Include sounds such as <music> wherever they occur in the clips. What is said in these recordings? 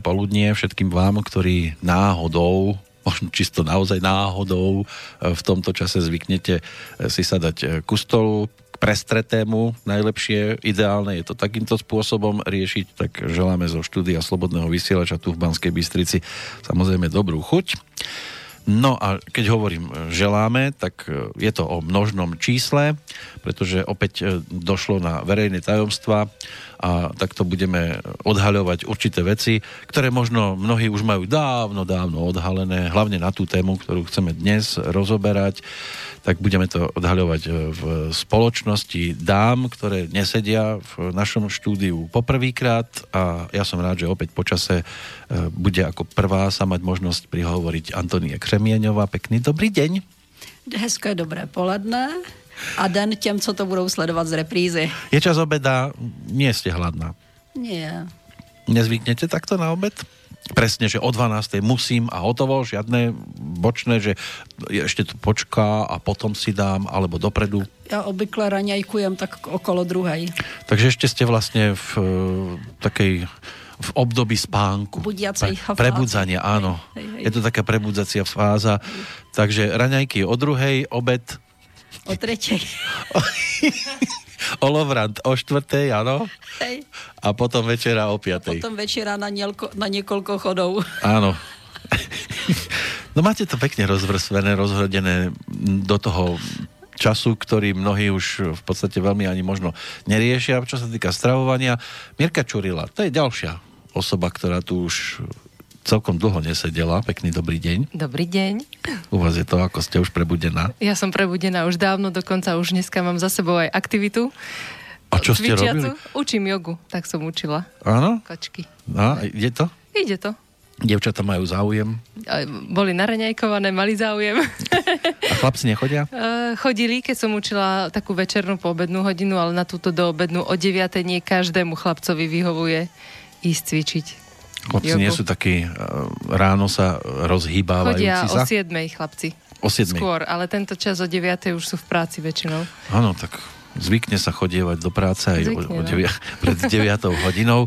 Poludnie všetkým vám, ktorí náhodou možno čisto naozaj náhodou e, v tomto čase zvyknete e, si sadať e, ku stolu, k prestretému najlepšie, ideálne je to takýmto spôsobom riešiť, tak želáme zo štúdia Slobodného vysielača tu v Banskej Bystrici samozrejme dobrú chuť. No a keď hovorím želáme, tak je to o množnom čísle, pretože opäť došlo na verejné tajomstva a takto budeme odhaľovať určité veci, ktoré možno mnohí už majú dávno, dávno odhalené, hlavne na tú tému, ktorú chceme dnes rozoberať, tak budeme to odhaľovať v spoločnosti dám, ktoré nesedia v našom štúdiu poprvýkrát a ja som rád, že opäť počase e, bude ako prvá sa mať možnosť prihovoriť Antonie Křemieňová. Pekný dobrý deň. Hezké dobré poledne a den těm, co to budou sledovat z reprízy. Je čas obeda, nie ste hladná. Nie. Nezvyknete takto na obed? Presne, že o 12. musím a hotovo, žiadne bočné, že ešte tu počká a potom si dám, alebo dopredu. Ja obvykle raňajkujem tak okolo druhej. Takže ešte ste vlastne v uh, takej v období spánku. Budiacej Pre, prebudzania, áno. Hej, hej, hej. Je to taká prebudzacia fáza. Hej. Takže raňajky o druhej, obed O tretej. <laughs> Olovrant o štvrtej, áno. Hej. A potom večera o piatej. A potom večera na, nielko, na niekoľko chodov. Áno. <laughs> No máte to pekne rozvrstvené, rozhodené do toho času, ktorý mnohí už v podstate veľmi ani možno neriešia, čo sa týka stravovania. Mirka Čurila, to je ďalšia osoba, ktorá tu už celkom dlho nesedela. Pekný dobrý deň. Dobrý deň. U vás je to, ako ste už prebudená? Ja som prebudená už dávno, dokonca už dneska mám za sebou aj aktivitu. A čo ste robili? Učím jogu, tak som učila. Áno? Kočky. A, ide to? Ide to. Dievčatá majú záujem? Boli naraňajkované, mali záujem. A chlapci nechodia? <laughs> Chodili, keď som učila takú večernú poobednú hodinu, ale na túto doobednú o 9. nie každému chlapcovi vyhovuje ísť cvičiť. Chlapci jogu. nie sú takí, e, ráno sa rozhýbávajúci Chodia sa? o 7 chlapci. O 7 Skôr, ale tento čas o 9 už sú v práci väčšinou. Áno, tak zvykne sa chodievať do práce aj zvykne, o, o 9, no. <laughs> pred 9 hodinou.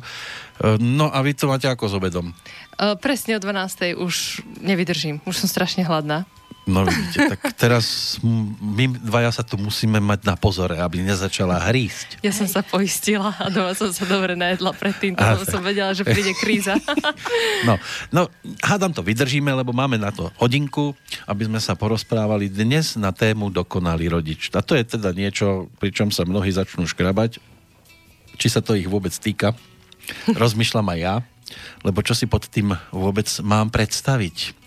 E, no a vy to máte ako s obedom? Uh, presne o 12. už nevydržím. Už som strašne hladná. No vidíte, tak teraz my dvaja sa tu musíme mať na pozore, aby nezačala hrísť. Ja som sa poistila a doma som sa dobre najedla predtým, lebo som vedela, že príde kríza. <laughs> No, no, hádam to vydržíme, lebo máme na to hodinku, aby sme sa porozprávali dnes na tému dokonalý rodič. A to je teda niečo, pričom sa mnohí začnú škrabať. Či sa to ich vôbec týka? Rozmýšľam aj ja, lebo čo si pod tým vôbec mám predstaviť?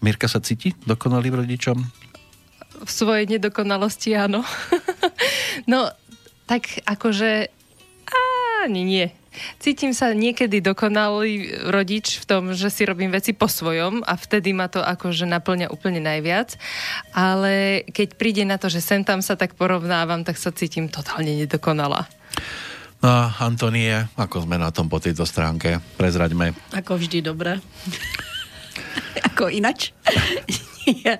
Mirka sa cíti dokonalým rodičom? V svojej nedokonalosti áno. <laughs> no, tak akože ani nie. Cítim sa niekedy dokonalý rodič v tom, že si robím veci po svojom a vtedy ma to akože naplňa úplne najviac. Ale keď príde na to, že sem tam sa tak porovnávam, tak sa cítim totálne nedokonalá. No, Antonie, ako sme na tom po tejto stránke? Prezraďme. Ako vždy, dobre. <laughs> jako inač. <laughs>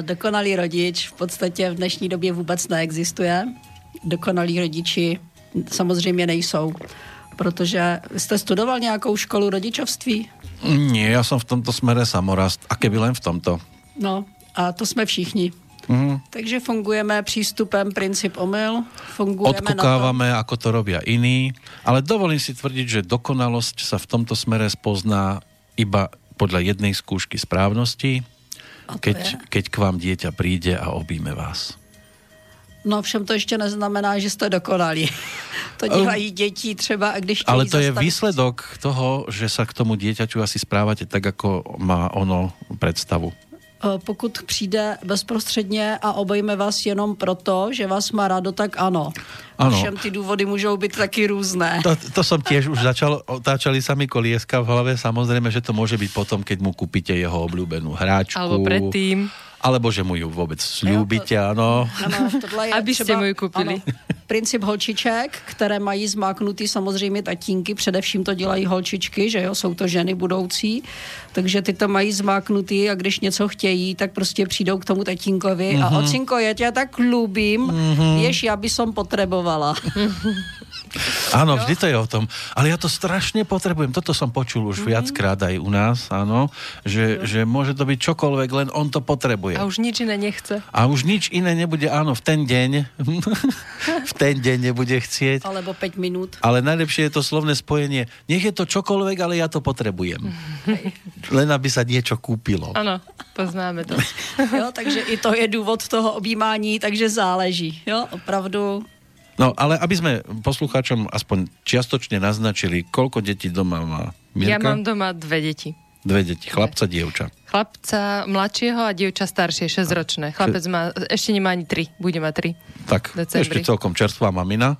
Dokonalý rodič v podstatě v dnešní době vůbec neexistuje. Dokonalí rodiči samozřejmě nejsou. Protože jste studoval nějakou školu rodičovství? Nie, ja som v tomto smere samorast. A keby len v tomto. No, a to jsme všichni. Mm. Takže fungujeme přístupem princip omyl. Fungujeme Odkukávame, to... ako to robia iní. Ale dovolím si tvrdiť, že dokonalosť sa v tomto smere spozná iba podľa jednej skúšky správnosti, keď, keď k vám dieťa príde a objíme vás. No všem to ještě neznamená, že jste dokonalí. <laughs> To dělají děti třeba, když Ale to je výsledok toho, že sa k tomu dieťaťu asi správate tak, ako má ono predstavu. Eh, pokud přijde bezprostředně a obejme vás jenom proto, že vás má rádo, tak ano. Ano. Všem ty důvody můžou být taky různé. To, to som tiež už začal, otáčali sa mi kolieska v hlave, samozrejme, že to môže byť potom, keď mu kúpite jeho obľúbenú hráčku. Alebo predtým alebo že mu ju vôbec slúbite, je Aby třeba, ste mu ju kúpili. Ano, princip holčiček, které mají zmáknutý samozřejmě tatínky, především to dělají holčičky, že jo, jsou to ženy budoucí, takže ty to mají zmáknutý a když něco chtějí, tak prostě přijdou k tomu tatínkovi mm-hmm. a mhm. ocinko, já tě tak ľúbim, mm-hmm. vieš, já by som potrebovala. <laughs> Áno, vždy to je o tom. Ale ja to strašne potrebujem. Toto som počul už mm-hmm. viackrát aj u nás, áno. Že, že môže to byť čokoľvek, len on to potrebuje. A už nič iné nechce. A už nič iné nebude, áno, v ten deň. <laughs> v ten deň nebude chcieť. Alebo 5 minút. Ale najlepšie je to slovné spojenie. Nech je to čokoľvek, ale ja to potrebujem. len aby sa niečo kúpilo. Áno, poznáme to. <laughs> jo, takže i to je důvod toho objímání, takže záleží. Jo, opravdu No, ale aby sme poslucháčom aspoň čiastočne naznačili, koľko detí doma má Mirka? Ja mám doma dve deti. Dve deti, chlapca, dievča. Chlapca mladšieho a dievča staršie, 6-ročné. Chlapec má, ešte nemá ani 3, bude mať 3. Tak, ešte celkom čerstvá mamina.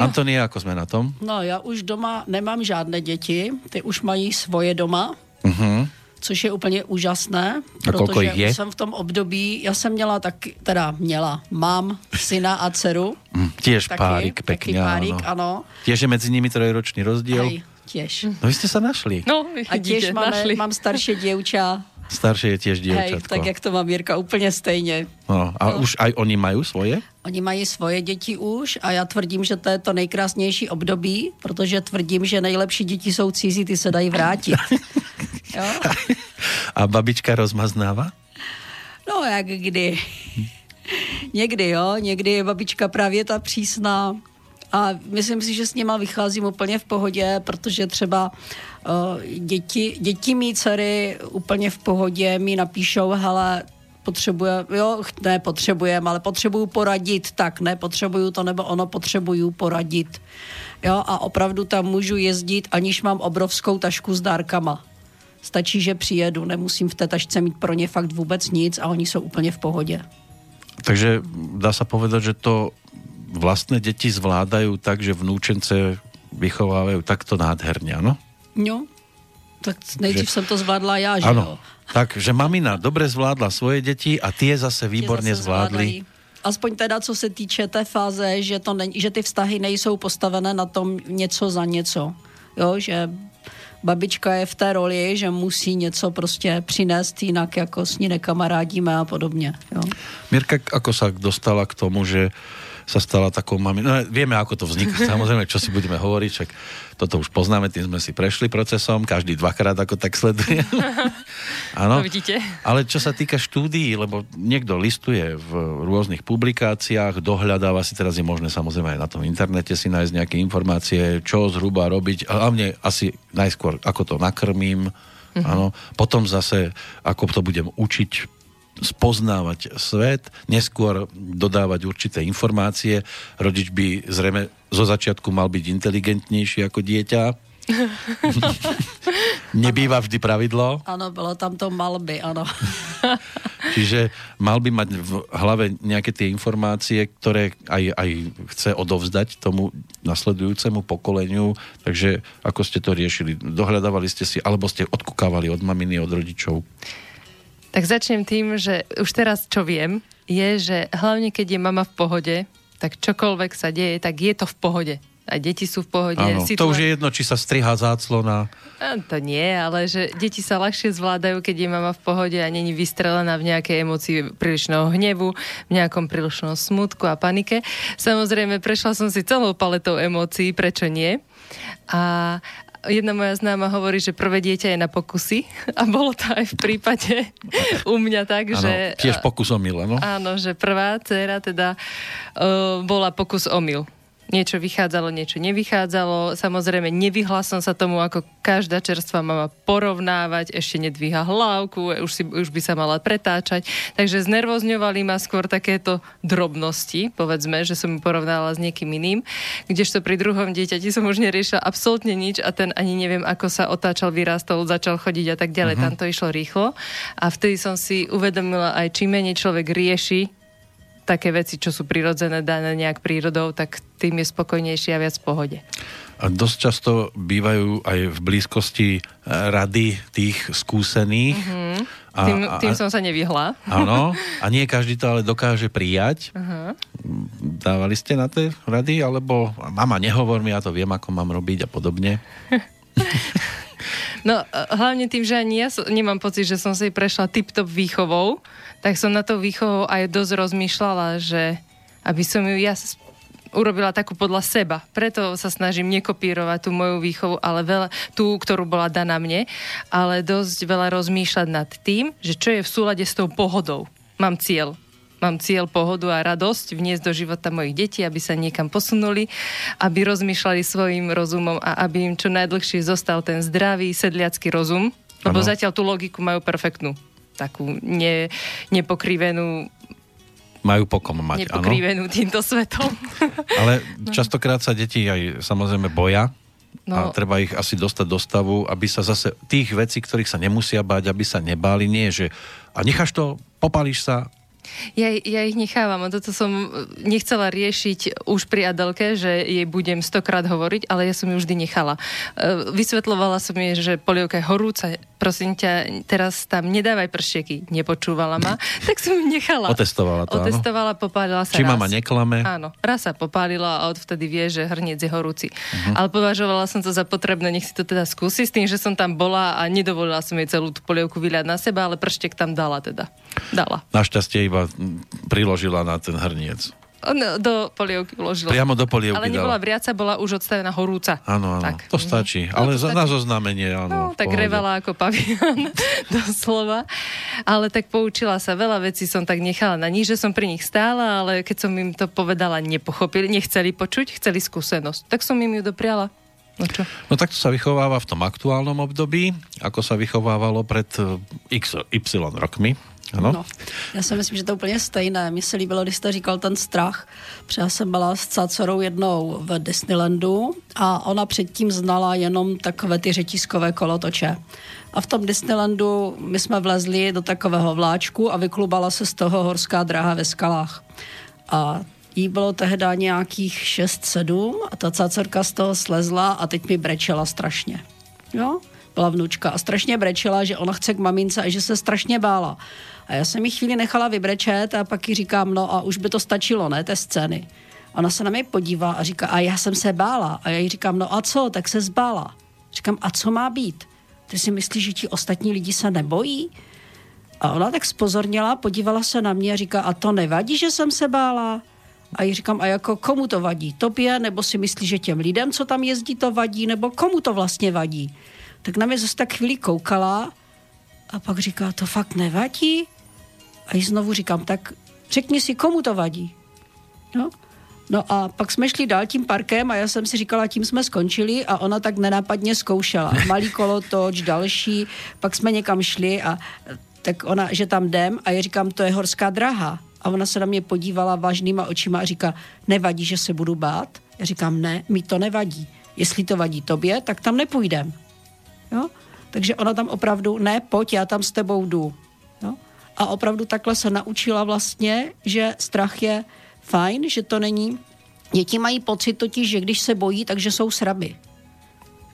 No. Antonie, ako sme na tom? No, já už doma nemám žádné děti, ty už mají svoje doma. Uh-huh což je úplně úžasné, a protože je? jsem v tom období, já jsem měla tak, teda měla, mám syna a dceru. Mm, tiež taky, párik, pekne, taky párik, áno. Tiež je medzi nimi trojročný rozdiel. Aj, tiež. No vy ste sa našli. No, a tiež máme, našli. mám staršie dievča. Staršie je tiež dievčatko. Hej, tak jak to má Mirka, úplně stejně. No, a no. už aj oni majú svoje? Oni mají svoje děti už a já tvrdím, že to je to nejkrásnější období, protože tvrdím, že nejlepší děti jsou cizí, ty se dají vrátit. <laughs> jo? A babička rozmaznáva? No, jak kdy. někdy, jo. Někdy je babička právě ta přísná. A myslím si, že s nima vycházím úplně v pohodě, protože třeba uh, děti, děti mý dcery úplně v pohodě mi napíšou, hele, potřebuje, jo, ne potřebujeme, ale potřebuju poradit, tak ne potřebuju to, nebo ono potřebuju poradit. Jo, a opravdu tam můžu jezdit, aniž mám obrovskou tašku s dárkama. Stačí, že přijedu, nemusím v té tašce mít pro ně fakt vůbec nic a oni jsou úplně v pohodě. Takže dá sa povedať, že to vlastné deti zvládajú tak, že vnúčence vychovávajú takto nádherne, áno? No, tak nejdřív že... jsem to zvládla já, že ano. jo? Tak, že mamina dobre zvládla svoje deti a tie zase výborne tie zase zvládli. Aspoň teda, co se týče té fáze, že, to ne, že ty vztahy nejsou postavené na tom něco za něco. Jo, že babička je v té roli, že musí něco prostě přinést, jinak jako s ní nekamarádíme a podobně. Jo. Mirka, ako sa dostala k tomu, že sa stala takou mami. No, vieme, ako to vzniklo, <laughs> samozrejme, čo si budeme hovoriť, však toto už poznáme, tým sme si prešli procesom, každý dvakrát ako tak sleduje. <laughs> Áno. Ale čo sa týka štúdií, lebo niekto listuje v rôznych publikáciách, dohľadáva si, teraz je možné samozrejme aj na tom internete si nájsť nejaké informácie, čo zhruba robiť, hlavne asi najskôr, ako to nakrmím, Mm-hmm. Áno. Potom zase, ako to budem učiť spoznávať svet, neskôr dodávať určité informácie. Rodič by zrejme zo začiatku mal byť inteligentnejší ako dieťa. <laughs> Nebýva vždy pravidlo. Áno, bolo tam to mal by, áno. <laughs> Čiže mal by mať v hlave nejaké tie informácie, ktoré aj, aj chce odovzdať tomu nasledujúcemu pokoleniu. Takže ako ste to riešili? Dohľadávali ste si, alebo ste odkúkávali od maminy, od rodičov? Tak začnem tým, že už teraz čo viem, je, že hlavne keď je mama v pohode, tak čokoľvek sa deje, tak je to v pohode. A deti sú v pohode. Áno, situá... to už je jedno, či sa striha záclona. A to nie, ale že deti sa ľahšie zvládajú, keď je mama v pohode a není vystrelená v nejakej emocii prílišného hnevu, v nejakom prílišnom smutku a panike. Samozrejme, prešla som si celou paletou emócií, prečo nie. A, jedna moja známa hovorí, že prvé dieťa je na pokusy <laughs> a bolo to aj v prípade <laughs> u mňa tak, ano, že... Tiež pokus omyl, no? Áno, že prvá dcera teda uh, bola pokus omyl niečo vychádzalo, niečo nevychádzalo. Samozrejme, nevyhla som sa tomu, ako každá čerstvá mama porovnávať, ešte nedvíha hlavku, už, si, už by sa mala pretáčať. Takže znervozňovali ma skôr takéto drobnosti, povedzme, že som ju porovnala s niekým iným, kdežto pri druhom dieťati som už neriešila absolútne nič a ten ani neviem, ako sa otáčal, vyrástol, začal chodiť a tak ďalej. Uh-huh. Tam to išlo rýchlo. A vtedy som si uvedomila aj, čím menej človek rieši také veci, čo sú prirodzené, dané nejak prírodou, tak tým je spokojnejší a viac v pohode. A dosť často bývajú aj v blízkosti e, rady tých skúsených. Mm-hmm. A, tým, tým som sa nevyhla. Áno, <laughs> a nie každý to ale dokáže prijať. Uh-huh. Dávali ste na tie rady, alebo mama, nehovor mi, ja to viem, ako mám robiť a podobne. <laughs> no, hlavne tým, že ani ja nemám pocit, že som si prešla tip-top výchovou, tak som na to výchovou aj dosť rozmýšľala, že aby som ju ja urobila takú podľa seba. Preto sa snažím nekopírovať tú moju výchovu, ale veľa, tú, ktorú bola daná mne, ale dosť veľa rozmýšľať nad tým, že čo je v súlade s tou pohodou. Mám cieľ. Mám cieľ pohodu a radosť vniesť do života mojich detí, aby sa niekam posunuli, aby rozmýšľali svojim rozumom a aby im čo najdlhšie zostal ten zdravý sedliacký rozum, lebo ano. zatiaľ tú logiku majú perfektnú takú ne, nepokrivenú majú pokom mať, Nepokrivenú týmto svetom. <laughs> Ale častokrát sa deti aj samozrejme boja no. a treba ich asi dostať do stavu, aby sa zase tých vecí, ktorých sa nemusia báť, aby sa nebáli, nie, že a necháš to, popálíš sa, ja, ja ich nechávam a toto som nechcela riešiť už pri Adelke, že jej budem stokrát hovoriť, ale ja som ju vždy nechala. E, vysvetlovala som jej, že polievka je horúca, prosím ťa, teraz tam nedávaj pršieky. Nepočúvala ma, <laughs> tak som ju nechala. Otestovala to, Otestovala, popálila sa Či mama neklame. Áno, raz sa popálila a odvtedy vie, že hrniec je horúci. Uh-huh. Ale považovala som to za potrebné, nech si to teda skúsi s tým, že som tam bola a nedovolila som jej celú tú polievku vyliať na seba, ale prštek tam dala teda. Dala. Našťastie iba priložila na ten hrniec. No, do polievky vložila. Priamo do polievky Ale nebola dala. vriaca, bola už odstavená horúca. Áno, áno. Tak. To stačí. No, Ale to stačí. na zoznamenie, áno. No, tak revala ako pavian, <laughs> doslova. Ale tak poučila sa. Veľa vecí som tak nechala na nich, že som pri nich stála, ale keď som im to povedala, nepochopili, nechceli počuť, chceli skúsenosť. Tak som im ju dopriala. No, čo? no takto sa vychováva v tom aktuálnom období, ako sa vychovávalo pred eh, x, y rokmi. Ano? No, já si myslím, že to je úplně stejné. Mně se líbilo, když jste říkal ten strach. Protože já jsem byla s Cacorou jednou v Disneylandu a ona předtím znala jenom takové ty řetízkové kolotoče. A v tom Disneylandu my jsme vlezli do takového vláčku a vyklubala se z toho horská dráha ve skalách. A jí bylo tehdy nějakých 6-7 a ta cacorka z toho slezla a teď mi brečela strašně. Jo? Byla vnučka a strašně brečela, že ona chce k mamince a že se strašně bála. A já jsem ji chvíli nechala vybrečet a pak ji říkám, no a už by to stačilo, ne, té scény. Ona se na mě podívá a říká, a já jsem se bála. A já jí říkám, no a co, tak se zbála. Říkám, a co má být? Ty si myslíš, že ti ostatní lidi se nebojí? A ona tak spozornila, podívala se na mě a říká, a to nevadí, že jsem se bála? A jí říkám, a jako komu to vadí? Tobě? Nebo si myslíš, že těm lidem, co tam jezdí, to vadí? Nebo komu to vlastně vadí? Tak na mě zase tak chvíli koukala a pak říká, to fakt nevadí? A jí znovu říkám, tak řekni si, komu to vadí. No, No a pak jsme šli dál tím parkem a já jsem si říkala, tím jsme skončili a ona tak nenápadně zkoušela. <laughs> Malý kolotoč, další, pak jsme někam šli a tak ona, že tam jdem a já říkám, to je horská draha. A ona se na mě podívala vážnýma očima a říká, nevadí, že se budu bát? Já říkám, ne, mi to nevadí. Jestli to vadí tobě, tak tam nepůjdem. Jo? Takže ona tam opravdu, ne, pojď, já tam s tebou jdu. Jo? A opravdu takhle se naučila vlastně, že strach je fajn, že to není... Děti mají pocit totiž, že když se bojí, takže jsou sraby.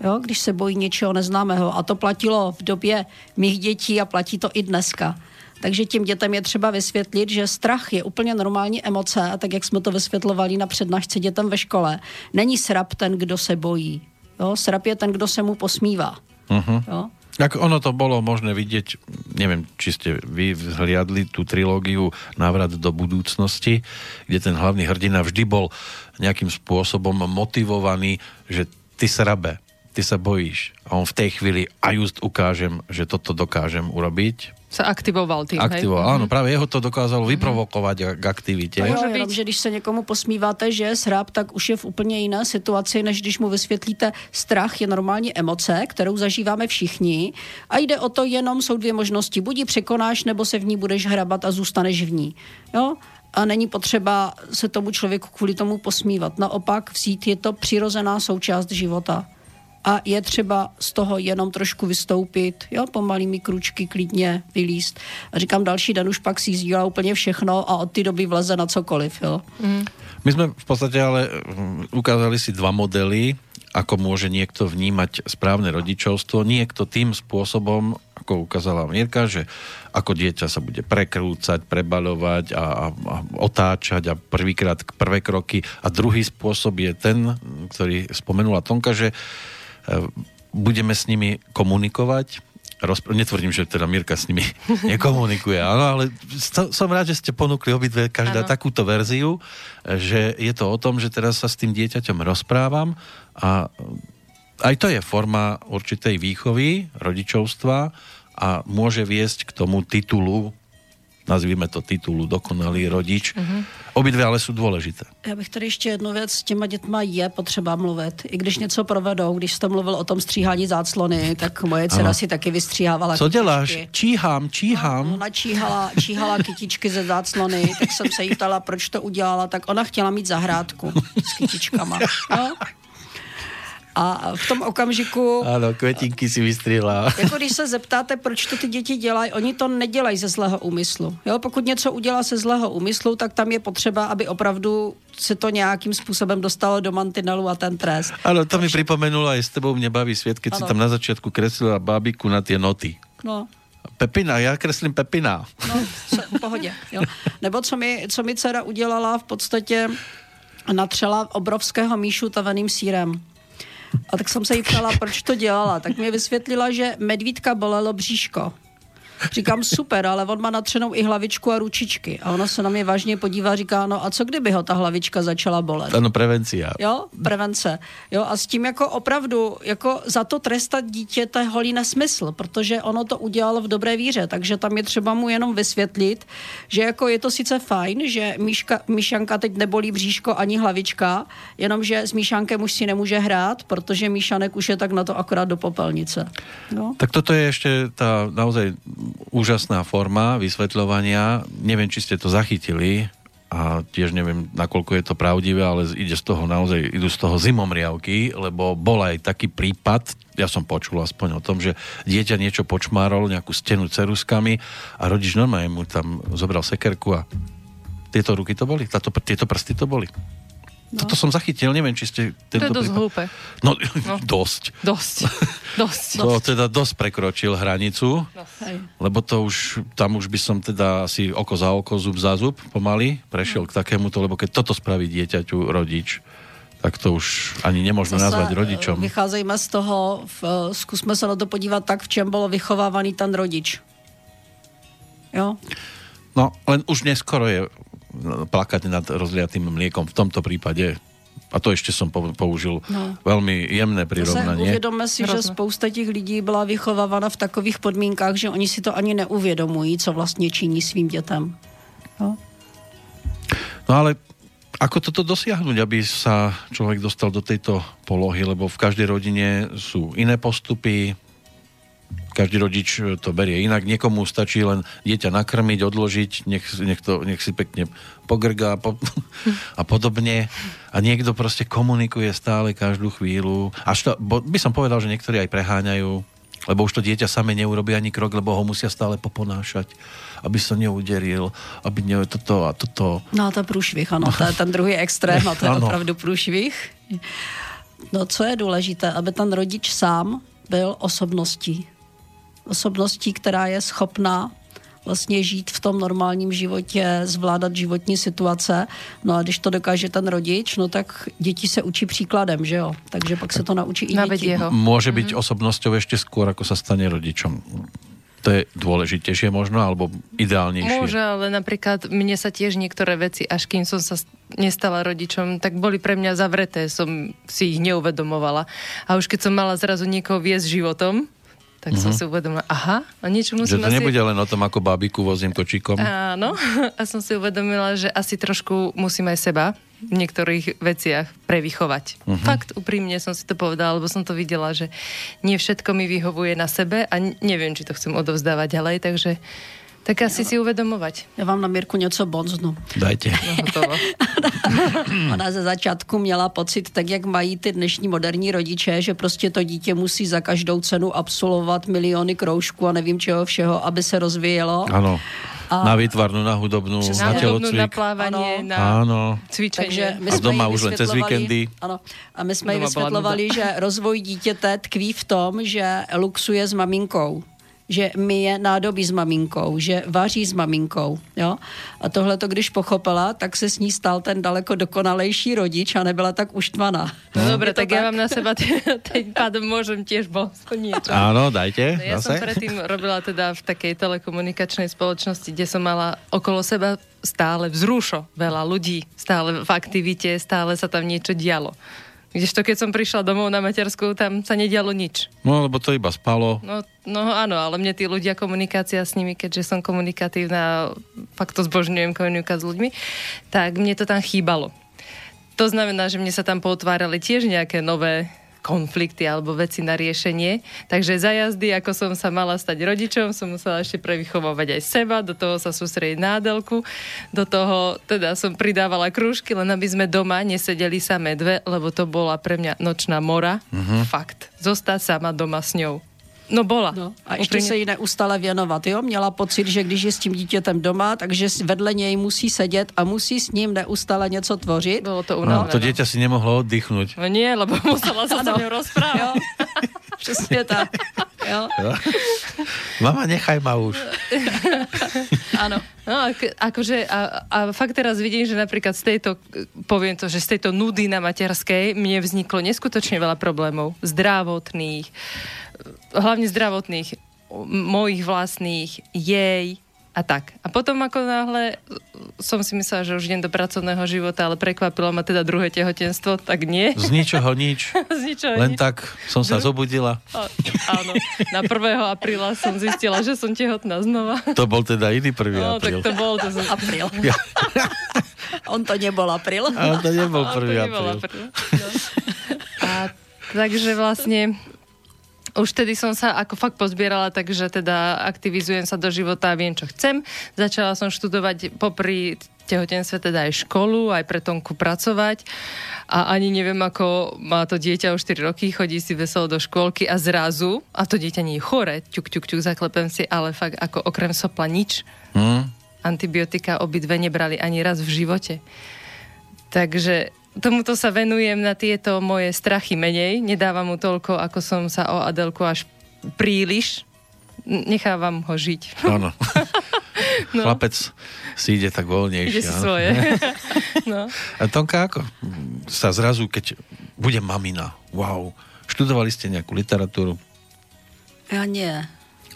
Jo, když se bojí něčeho neznámého. A to platilo v době mých dětí a platí to i dneska. Takže těm dětem je třeba vysvětlit, že strach je úplně normální emoce, a tak jak jsme to vysvětlovali na přednášce dětem ve škole, není srap ten, kdo se bojí. Jo? Srap je ten, kdo se mu posmívá. Uh-huh. Jo? Tak ono to bolo možné vidieť, neviem, či ste vy vzhliadli tú trilógiu Návrat do budúcnosti, kde ten hlavný hrdina vždy bol nejakým spôsobom motivovaný, že ty srabe, ty sa bojíš. A on v tej chvíli a just ukážem, že toto dokážem urobiť sa aktivoval tým, Aktivoval, hej? áno, mhm. práve jeho to dokázalo mhm. vyprovokovať k aktivitě. Jo, jenom, že když se někomu posmíváte, že je srab, tak už je v úplně jiné situaci, než když mu vysvětlíte, strach je normální emoce, kterou zažíváme všichni a jde o to jenom, jsou dvě možnosti, buď ji překonáš, nebo se v ní budeš hrabat a zůstaneš v ní. Jo? a není potřeba se tomu člověku kvůli tomu posmívat. Naopak vzít je to přirozená součást života a je třeba z toho jenom trošku vystoupit, jo, pomalými kručky klidně vylíst. A říkám, další den už pak si sdílá úplně všechno a od té doby vleze na cokoliv, jo. Mm. My sme v podstate ale mm, ukázali si dva modely, ako môže niekto vnímať správne rodičovstvo. Niekto tým spôsobom, ako ukázala Mierka, že ako dieťa sa bude prekrúcať, prebaľovať a, a, a otáčať a prvýkrát prvé kroky. A druhý spôsob je ten, ktorý spomenula Tonka, že budeme s nimi komunikovať rozpr- netvrdím, že teda Mirka s nimi <laughs> nekomunikuje, áno, ale som rád, že ste ponúkli obidve každá ano. takúto verziu, že je to o tom, že teraz sa s tým dieťaťom rozprávam a aj to je forma určitej výchovy, rodičovstva a môže viesť k tomu titulu nazvíme to titulu dokonalý rodič. Uh-huh. Obidve ale jsou důležité. Já bych tady ještě jednu věc, s těma dětma je potřeba mluvit. I když něco provedou, když jste mluvil o tom stříhání záclony, tak moje <laughs> dcera si taky vystříhávala Co kytičky. děláš? Číhám, číhám. No, ona číhala, číhala <laughs> kytičky ze záclony, tak jsem se jí ptala, proč to udělala, tak ona chtěla mít zahrádku s kytičkama. <laughs> No, a v tom okamžiku... Ano, květinky si vystřihla. Jako když se zeptáte, proč to ty děti dělají, oni to nedělají ze zlého úmyslu. Jo? Pokud něco udělá se zlého úmyslu, tak tam je potřeba, aby opravdu se to nějakým způsobem dostalo do mantinelu a ten trest. Ano, to mi připomenulo, a s tebou mě baví svět, keď si tam na začátku kreslila bábiku na ty noty. No. Pepina, já kreslím Pepina. No, v pohodě. Jo. Nebo co mi, co mi dcera udělala, v podstatě natřela obrovského míšu taveným sírem. A tak jsem se jí ptala, proč to dělala. Tak mi vysvětlila, že medvídka bolelo bříško. Říkám, super, ale on má natřenou i hlavičku a ručičky. A ona se na mě vážně podívá říká, no a co kdyby ho ta hlavička začala bolet? Ano, prevencia. Jo, prevence. Jo, a s tím jako opravdu, jako za to trestat dítě, to je holý nesmysl, protože ono to udělalo v dobré víře, takže tam je třeba mu jenom vysvětlit, že jako je to sice fajn, že Míška, Míšanka teď nebolí bříško ani hlavička, jenomže s Míšankem už si nemůže hrát, protože Míšanek už je tak na to akorát do popelnice. No. Tak toto je ještě ta naozaj úžasná forma vysvetľovania. Neviem, či ste to zachytili a tiež neviem, nakoľko je to pravdivé, ale ide z toho naozaj, idú z toho zimomriavky, lebo bol aj taký prípad, ja som počul aspoň o tom, že dieťa niečo počmárol, nejakú stenu ceruskami a rodič normálne mu tam zobral sekerku a tieto ruky to boli, táto, tieto prsty to boli. No. Toto som zachytil, neviem, či ste... Tento to je dosť hlúpe. No, no, <laughs> dosť. Dosť. <laughs> dosť. To teda dosť prekročil hranicu, dosť. lebo to už, tam už by som teda asi oko za oko, zub za zub pomaly prešiel no. k takémuto, lebo keď toto spraví dieťaťu rodič, tak to už ani nemôžeme Zase nazvať rodičom. Vycházejme z toho, v, zkusme sa na to podívat tak, v čem bol vychovávaný ten rodič. Jo? No, len už neskoro je plakať nad rozliatým mliekom v tomto prípade a to ještě jsem použil no. velmi jemné prirovnanie. Uvědomme si, Hrozné. že spousta těch lidí byla vychovávána v takových podmínkách, že oni si to ani neuvědomují, co vlastně činí svým dětem. No, no ale ako toto dosiahnuť, aby sa človek dostal do tejto polohy, lebo v každej rodine sú iné postupy, každý rodič e, to berie inak. Niekomu stačí len dieťa nakrmiť, odložiť, nech, nech, to, nech si pekne pogrgá po, a podobne. A niekto prostě komunikuje stále každú chvíľu. Až to, bo, by som povedal, že niektorí aj preháňajú, lebo už to dieťa same neurobí ani krok, lebo ho musia stále poponášať, aby sa neuderil, aby ne toto a toto. No to průšvih, ano, to je ten druhý extrém a to je opravdu průšvih. No co je důležité, aby ten rodič sám byl osobností osobností, která je schopná vlastně žít v tom normálním životě, zvládat životní situace. No a když to dokáže ten rodič, no tak děti se učí příkladem, že jo? Takže pak se to naučí i děti. Jeho. Může být mm-hmm. osobnosťou ještě skôr, ako se stane rodičom. To je dôležitejšie možno, alebo ideálnejšie? Môže, ale napríklad mne sa tiež niektoré veci, až kým som sa nestala rodičom, tak boli pre mňa zavreté, som si ich neuvedomovala. A už keď som mala zrazu niekoho viesť životom, tak mm-hmm. som mhm. si uvedomila, aha, niečo musím Že to asi... nebude len o tom, ako bábiku vozím kočíkom. Áno, <laughs> a som si uvedomila, že asi trošku musím aj seba v niektorých veciach prevychovať. Mm-hmm. Fakt, úprimne som si to povedala, lebo som to videla, že nie všetko mi vyhovuje na sebe a neviem, či to chcem odovzdávať ďalej, takže tak asi si uvedomovať. Já vám na Mirku něco bonznu. Dajte. <laughs> Ona ze začátku měla pocit, tak jak mají ty dnešní moderní rodiče, že prostě to dítě musí za každou cenu absolvovat miliony kroužků a nevím čeho všeho, aby se rozvíjelo. Ano. A... Na výtvarnu, na hudobnú, na, na telocvik. na plávanie, ano. na áno. cvičenie. Takže my a doma už len cez víkendy. Ano. A my jsme jí vysvětlovali, že rozvoj dítěte tkví v tom, že luxuje s maminkou že myje nádobí s maminkou, že vaří s maminkou. Jo? A tohle to, když pochopila, tak se s ní stal ten daleko dokonalejší rodič a nebyla tak uštvaná. No, dobre, tak, tak ja vám na seba ten pádom môžem tiež bol niečo. Áno, dajte. No, ja zase. som predtým robila teda v takej telekomunikačnej spoločnosti, kde som mala okolo seba stále vzrušo veľa ľudí, stále v aktivite, stále sa tam niečo dialo. Kdežto keď som prišla domov na matersku, tam sa nedialo nič. No, lebo to iba spalo. No, no áno, ale mne tí ľudia, komunikácia s nimi, keďže som komunikatívna, fakt to zbožňujem komunikovať s ľuďmi, tak mne to tam chýbalo. To znamená, že mne sa tam potvárali tiež nejaké nové konflikty alebo veci na riešenie. Takže za jazdy, ako som sa mala stať rodičom, som musela ešte prevychovávať aj seba, do toho sa sústrediť nádelku, do toho teda som pridávala krúžky, len aby sme doma nesedeli samé dve, lebo to bola pre mňa nočná mora. Uh-huh. Fakt. Zostať sama doma s ňou. No bola. No, a ještě se jí neustále věnovat. Jo? Měla pocit, že když je s tím dítětem doma, takže vedle něj musí sedět a musí s ním neustále něco tvořit. Bylo to unavené. No, to dieťa si nemohlo oddychnúť. No nie, lebo <laughs> musela sa s ňou rozprávať. <laughs> Přesně tak. Jo? Jo? Mama, nechaj ma už. Áno. No, ak, akože, a, a fakt teraz vidím, že napríklad z tejto, poviem to, že z tejto nudy na materskej mne vzniklo neskutočne veľa problémov. Zdravotných, hlavne zdravotných, mojich vlastných, jej a tak. A potom ako náhle som si myslela, že už idem do pracovného života, ale prekvapilo ma teda druhé tehotenstvo, tak nie. Z ničoho nič. <laughs> Z ničoho Len nič. tak som sa zobudila. O, áno. Na 1. apríla som zistila, že som tehotná znova. To bol teda iný 1. No, apríl. tak to bol. To som... Apríl. Ja. <laughs> On to nebol apríl. A to nebol 1. apríl. apríl. No. A takže vlastne už tedy som sa ako fakt pozbierala, takže teda aktivizujem sa do života, viem, čo chcem. Začala som študovať popri tehotenstve teda aj školu, aj pre Tonku pracovať a ani neviem, ako má to dieťa už 4 roky, chodí si veselo do škôlky a zrazu, a to dieťa nie je chore, ťuk, ťuk, ťuk, zaklepem si, ale fakt ako okrem sopla nič. Hmm. Antibiotika obidve nebrali ani raz v živote. Takže tomuto sa venujem na tieto moje strachy menej. Nedávam mu toľko, ako som sa o Adelku až príliš. Nechávam ho žiť. <laughs> Áno. <laughs> no. Chlapec si ide tak voľnejšie. Ide si svoje. <laughs> no. A Tonka, ako sa zrazu, keď bude mamina, wow, študovali ste nejakú literatúru? Ja nie.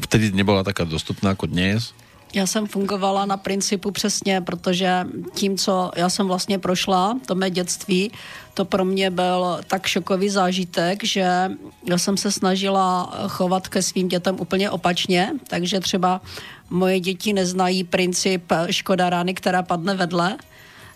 Vtedy nebola taká dostupná ako dnes? Já jsem fungovala na principu přesně, protože tím, co já jsem vlastně prošla, to mé dětství, to pro mě byl tak šokový zážitek, že já jsem se snažila chovat ke svým dětem úplně opačně, takže třeba moje děti neznají princip škoda rány, která padne vedle,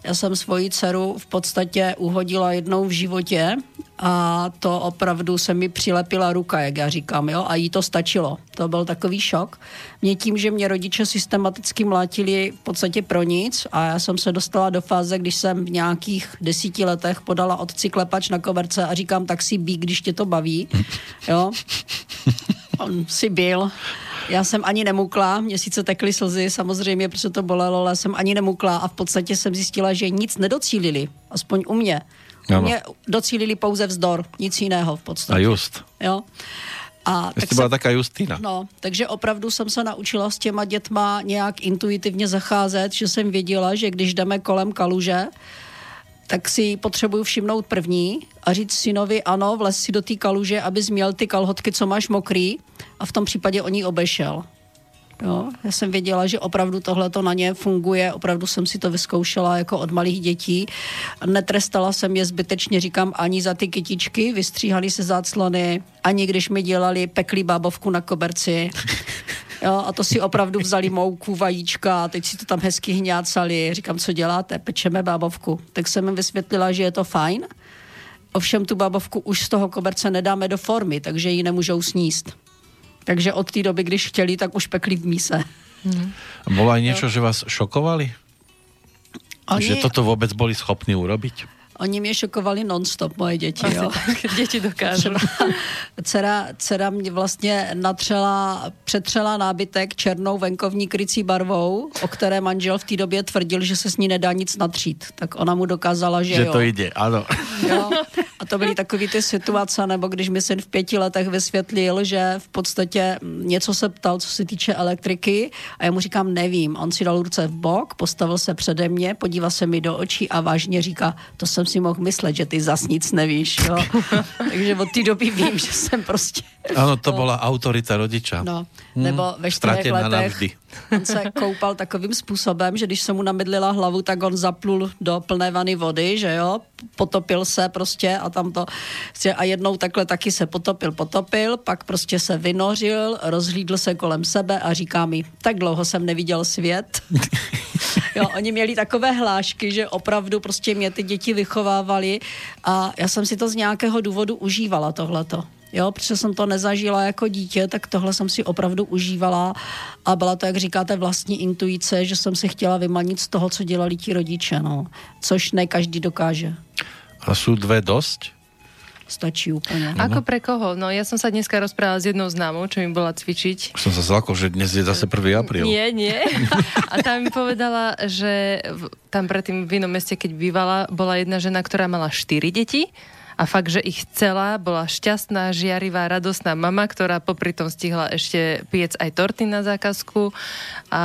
já jsem svoji dceru v podstatě uhodila jednou v životě a to opravdu se mi přilepila ruka, jak já říkám, jo, a jí to stačilo. To byl takový šok. Mě tím, že mě rodiče systematicky mlátili v podstatě pro nic a já jsem se dostala do fáze, když jsem v nějakých desíti letech podala otci klepač na koverce a říkám, tak si bí, když tě to baví, jo. <laughs> On si byl já jsem ani nemukla, měsíce tekly slzy, samozřejmě, protože to bolelo, ale jsem ani nemukla a v podstatě jsem zjistila, že nic nedocílili, aspoň u mě. U mě docílili pouze vzdor, nic jiného v podstatě. A just. Jo. A tak byla taká Justina. No, takže opravdu jsem se naučila s těma dětma nějak intuitivně zacházet, že jsem věděla, že když jdeme kolem kaluže, tak si potřebuju všimnout první a říct synovi, ano, vlez si do té kaluže, aby změl ty kalhotky, co máš mokrý a v tom případě o ní obešel. Jo, já jsem věděla, že opravdu tohle to na ně funguje, opravdu jsem si to vyzkoušela jako od malých dětí. Netrestala jsem je zbytečně, říkám, ani za ty kytičky, vystříhali se záclony, ani když mi dělali peklí bábovku na koberci. <laughs> Jo, a to si opravdu vzali mouku, vajíčka a teď si to tam hezky hňácali. Říkám, co děláte? Pečeme bábovku. Tak jsem jim vysvětlila, že je to fajn. Ovšem tu bábovku už z toho koberce nedáme do formy, takže ji nemůžou sníst. Takže od té doby, když chtěli, tak už pekli v míse. Hmm. Bolo aj niečo, že vás šokovali? Oni... Že toto vôbec boli schopní urobiť? Oni mě šokovali non-stop, moje děti. Jo. Tak, <laughs> děti dokážou. dcera, dcera mě vlastně natřela, přetřela nábytek černou venkovní krycí barvou, o které manžel v té době tvrdil, že se s ní nedá nic natřít. Tak ona mu dokázala, že, že jo. to jde, ano. <laughs> Jo. A to byly takové ty situace, nebo když mi syn v pěti letech vysvětlil, že v podstatě něco se ptal, co se týče elektriky a já mu říkám, nevím. On si dal ruce v bok, postavil se přede mě, podíval se mi do očí a vážně říká, to jsem si mohl myslet, že ty zas nic nevíš. Jo. <laughs> Takže od té doby vím, že jsem prostě... Ano, to byla autorita rodiča. No, nebo ve čtyřech letech navždy. On se koupal takovým způsobem, že když se mu namydlila hlavu, tak on zaplul do plné vany vody, že jo, potopil se prostě a tam to, a jednou takhle taky se potopil, potopil, pak prostě se vynořil, rozhlídl se kolem sebe a říká mi, tak dlouho jsem neviděl svět. <laughs> Jo, oni měli takové hlášky, že opravdu prostě mě ty děti vychovávali a já jsem si to z nějakého důvodu užívala tohleto. Jo, protože jsem to nezažila jako dítě, tak tohle jsem si opravdu užívala a byla to, jak říkáte, vlastní intuice, že jsem si chtěla vymanit z toho, co dělali ti rodiče, no. Což ne každý dokáže. A sú dve dosť? Stačí úplně. Ako pre koho? No ja som sa dneska rozprávala s jednou známou, čo mi bola cvičiť. Som sa zlakol, že dnes je zase 1. apríl. Nie, nie. <laughs> A tam mi povedala, že tam predtým v inom meste, keď bývala, bola jedna žena, ktorá mala štyri deti a fakt, že ich celá bola šťastná, žiarivá, radostná mama, ktorá popri tom stihla ešte piec aj torty na zákazku a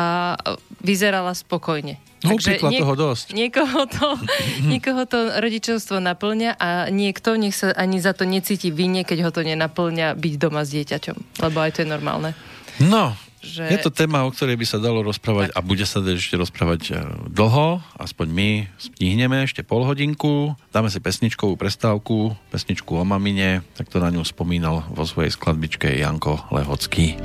vyzerala spokojne. No, piekla toho dosť. Niekoho to, <laughs> niekoho to rodičovstvo naplňa a niekto nech sa ani za to necíti vine, keď ho to nenaplňa byť doma s dieťaťom. Lebo aj to je normálne. No, Že- je to téma, o ktorej by sa dalo rozprávať a bude sa ešte rozprávať e, dlho, aspoň my stihneme ešte pol hodinku, dáme si pesničkovú prestávku, pesničku o mamine, tak to na ňu spomínal vo svojej skladbičke Janko Lehocký.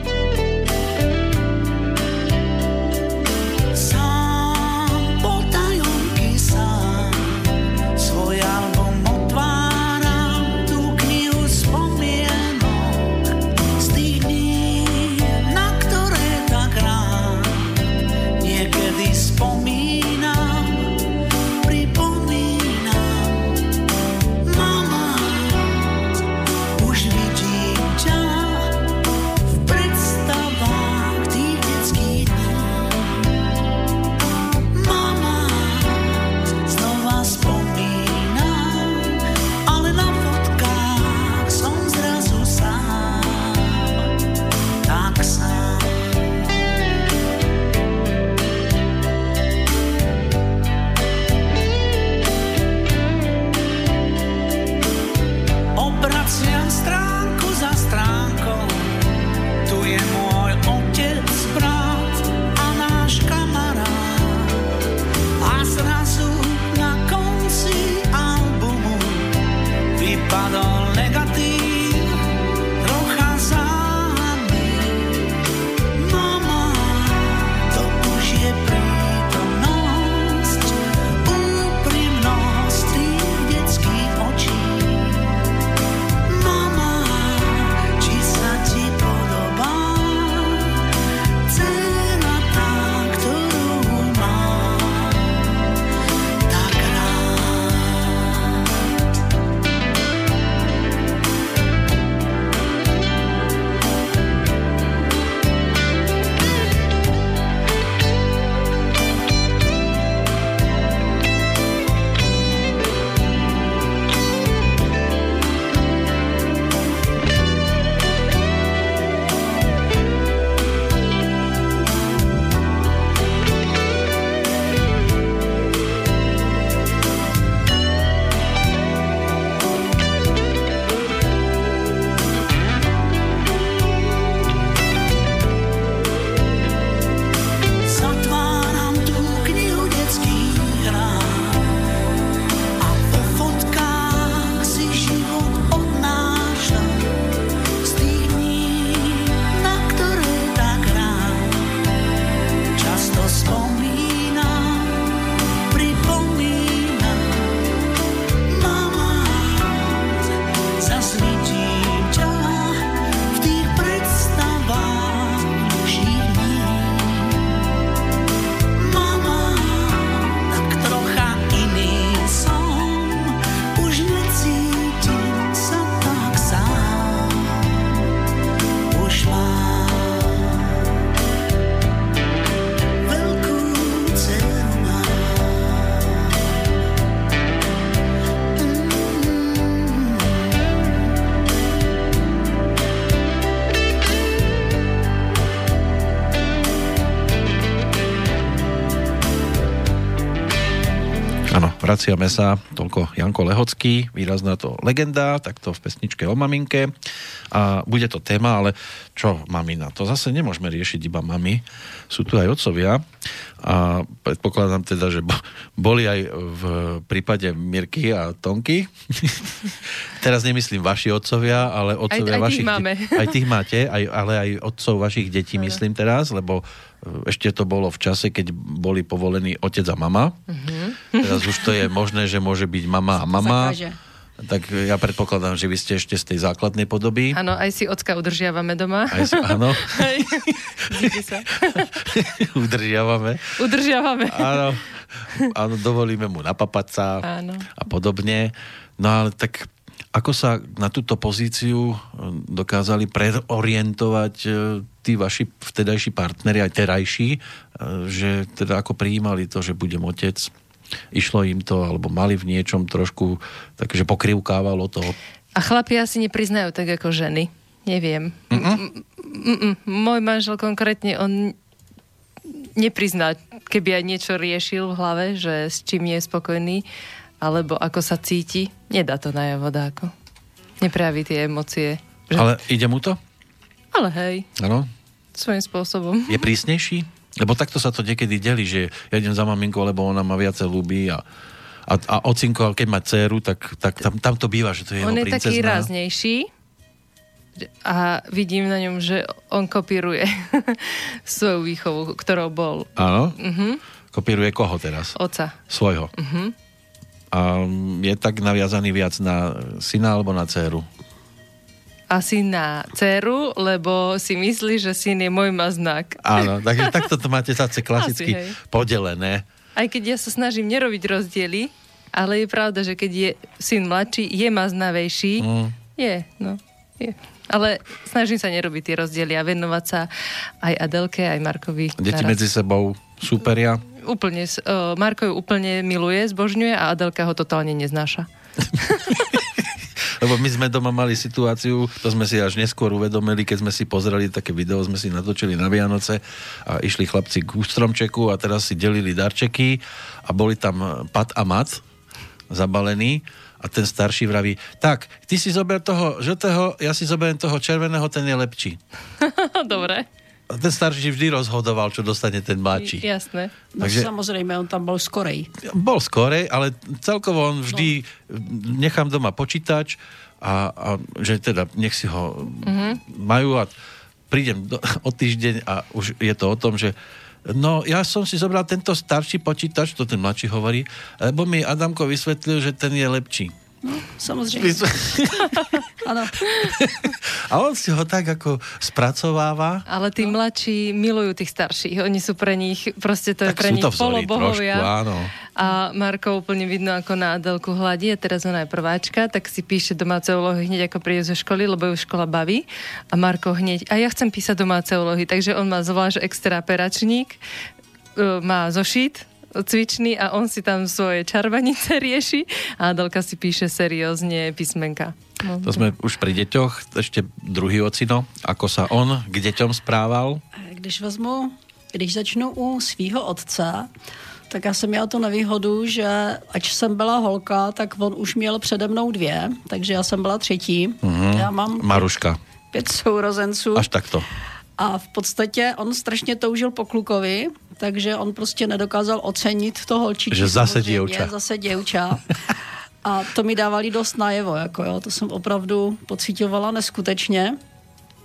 Áno, vraciame sa, toľko Janko Lehocký, výrazná to legenda, takto v pesničke o maminke. A bude to téma, ale čo mamina? To zase nemôžeme riešiť iba mami, sú tu aj otcovia. A predpokladám teda, že boli aj v prípade Mirky a Tonky. <laughs> Teraz nemyslím vaši otcovia, ale otcovia aj, aj vašich... Tých máme. Aj tých máte, aj, ale aj otcov vašich detí myslím teraz, lebo ešte to bolo v čase, keď boli povolení otec a mama. Uh-huh. Teraz už to je možné, že môže byť mama a mama. Zakáže. Tak ja predpokladám, že vy ste ešte z tej základnej podoby. Áno, aj si ocka udržiavame doma. Aj si, áno. Díky sa. <laughs> Udržiavame. Udržiavame. Áno. Áno, dovolíme mu napapať sa Áno. a podobne. No ale tak ako sa na túto pozíciu e, dokázali preorientovať e, tí vaši vtedajší partneri, aj terajší, e, že teda ako prijímali to, že budem otec, išlo im to, alebo mali v niečom trošku, takže pokrivkávalo to. A chlapi asi nepriznajú tak ako ženy. Neviem. Mm-mm. Mm-mm. Môj manžel konkrétne, on neprizná, keby aj niečo riešil v hlave, že s čím je spokojný, alebo ako sa cíti, nedá to najavo dáko. Neprejaví tie emócie. Že... Ale ide mu to? Ale hej, Áno? svojím spôsobom. Je prísnejší? Lebo takto sa to niekedy delí, že ja idem za maminkou, lebo ona ma viacej ľúbi a, a, a ocinko, keď má dceru, tak, tak tam, tam to býva, že to je On jeho je taký princezná. ráznejší a vidím na ňom, že on kopíruje <laughs> svoju výchovu, ktorou bol Áno? Mhm. Kopíruje koho teraz? oca. Svojho. Mhm. A je tak naviazaný viac na syna alebo na dceru? Asi na dceru, lebo si myslí, že syn je môj maznak. Áno, takže <laughs> takto to máte zase klasicky Asi, hej. podelené. Aj keď ja sa snažím nerobiť rozdiely, ale je pravda, že keď je syn mladší, je maznavejší. Mm. Je, no. Je. Ale snažím sa nerobiť tie rozdiely a venovať sa aj Adelke, aj Markovi. Deti naraz. medzi sebou súperia. Úplne, o, Marko ju úplne miluje, zbožňuje a Adelka ho totálne neznáša. <laughs> Lebo my sme doma mali situáciu, to sme si až neskôr uvedomili, keď sme si pozreli také video, sme si natočili na Vianoce a išli chlapci k stromčeku a teraz si delili darčeky a boli tam pat a mat zabalení a ten starší vraví, tak, ty si zober toho žltého, ja si zoberiem toho červeného, ten je lepší. <laughs> Dobre, ten starší vždy rozhodoval, čo dostane ten mladší. jasné. No Takže- samozřejmě, on tam byl skorej. Bol skorej, ale celkovo on vždy nechám doma počítač a, a že teda nech si ho mm-hmm. majú a prídem do, <laughs> o týždeň a už je to o tom, že no ja som si zobral tento starší počítač, to ten mladší hovorí, lebo mi Adamko vysvetlil, že ten je lepší. Samozřejmě. Ano. <laughs> <laughs> A on si ho tak ako spracováva. Ale tí mladší milujú tých starších. Oni sú pre nich, proste to je Tak pre sú nich polobohovia. trošku, áno. A Marko úplne vidno, ako na Adelku hladí a teraz ona je prváčka, tak si píše domáce úlohy hneď ako príde zo školy, lebo ju škola baví. A Marko hneď, a ja chcem písať domáce úlohy, takže on má zvlášť extra peračník, e, má zošit, cvičný a on si tam svoje čarvanice <laughs> rieši a Adelka si píše seriózne písmenka. No. To sme už pri deťoch, ešte druhý ocino, ako sa on k deťom správal. Když vezmu, když začnu u svého otce, tak já jsem měla tu nevýhodu, že ač jsem byla holka, tak on už měl přede mnou dvě, takže já jsem byla třetí. Mm-hmm. Já mám Maruška. pět sourozenců. Až takto. A v podstatě on strašně toužil po klukovi, takže on prostě nedokázal ocenit to holčičí. Že zase dievča. Zase děvča. A to mi dávali dost najevo, jako jo, to jsem opravdu pocitovala neskutečně.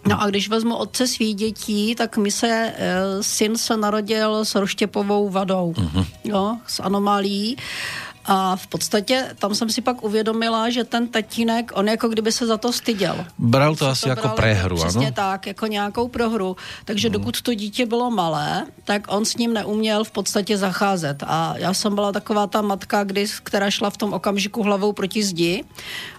No a když vezmu otce svých dětí, tak mi se, e, syn se narodil s roštěpovou vadou, uh-huh. jo, s anomálí. A v podstatě tam jsem si pak uvědomila, že ten tatínek, on jako kdyby se za to styděl. Bral to Si asi ako bral prehru, Přesně áno? tak, jako nějakou prohru. Takže Mhm. dokud to dítě bylo malé, tak on s ním neuměl v podstatě zacházet. A já jsem byla taková ta matka, kdy, která šla v tom okamžiku hlavou proti zdi.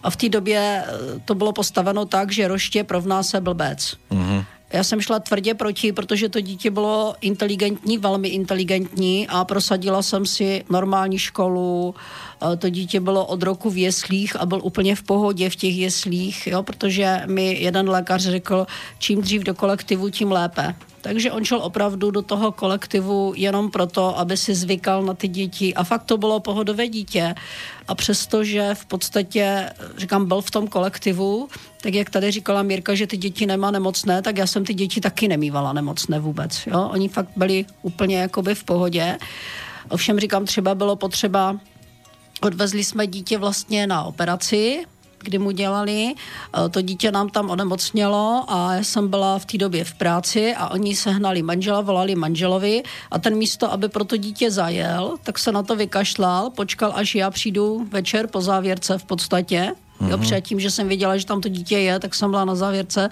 A v té době eh, to bylo postaveno tak, že roště provná se blbec. Mhm. Já jsem šla tvrdě proti, protože to dítě bylo inteligentní, velmi inteligentní a prosadila jsem si normální školu. Eh, To dítě bylo od roku v jeslích a byl úplně v pohodě v těch jeslích, jo, protože mi jeden lékař řekl, čím dřív do kolektivu, tím lépe. Takže on šel opravdu do toho kolektivu jenom proto, aby si zvykal na ty děti a fakt to bylo pohodové dítě. A přesto, že v podstatě, říkám, byl v tom kolektivu, tak jak tady říkala Mírka, že ty děti nemá nemocné, tak já jsem ty děti taky nemývala nemocné vůbec. Jo? Oni fakt byli úplně jakoby v pohodě. Ovšem říkám, třeba bylo potřeba Odvezli jsme dítě vlastně na operaci, kdy mu dělali. Eh, To dítě nám tam onemocnělo a já jsem byla v té době v práci a oni sehnali manžela, volali manželovi a ten místo, aby pro to dítě zajel, tak se na to vykašlal, počkal, až já přijdu večer po závěrce v podstatě. Jo, předtím, že jsem věděla, že tam to dítě je, tak jsem byla na závěrce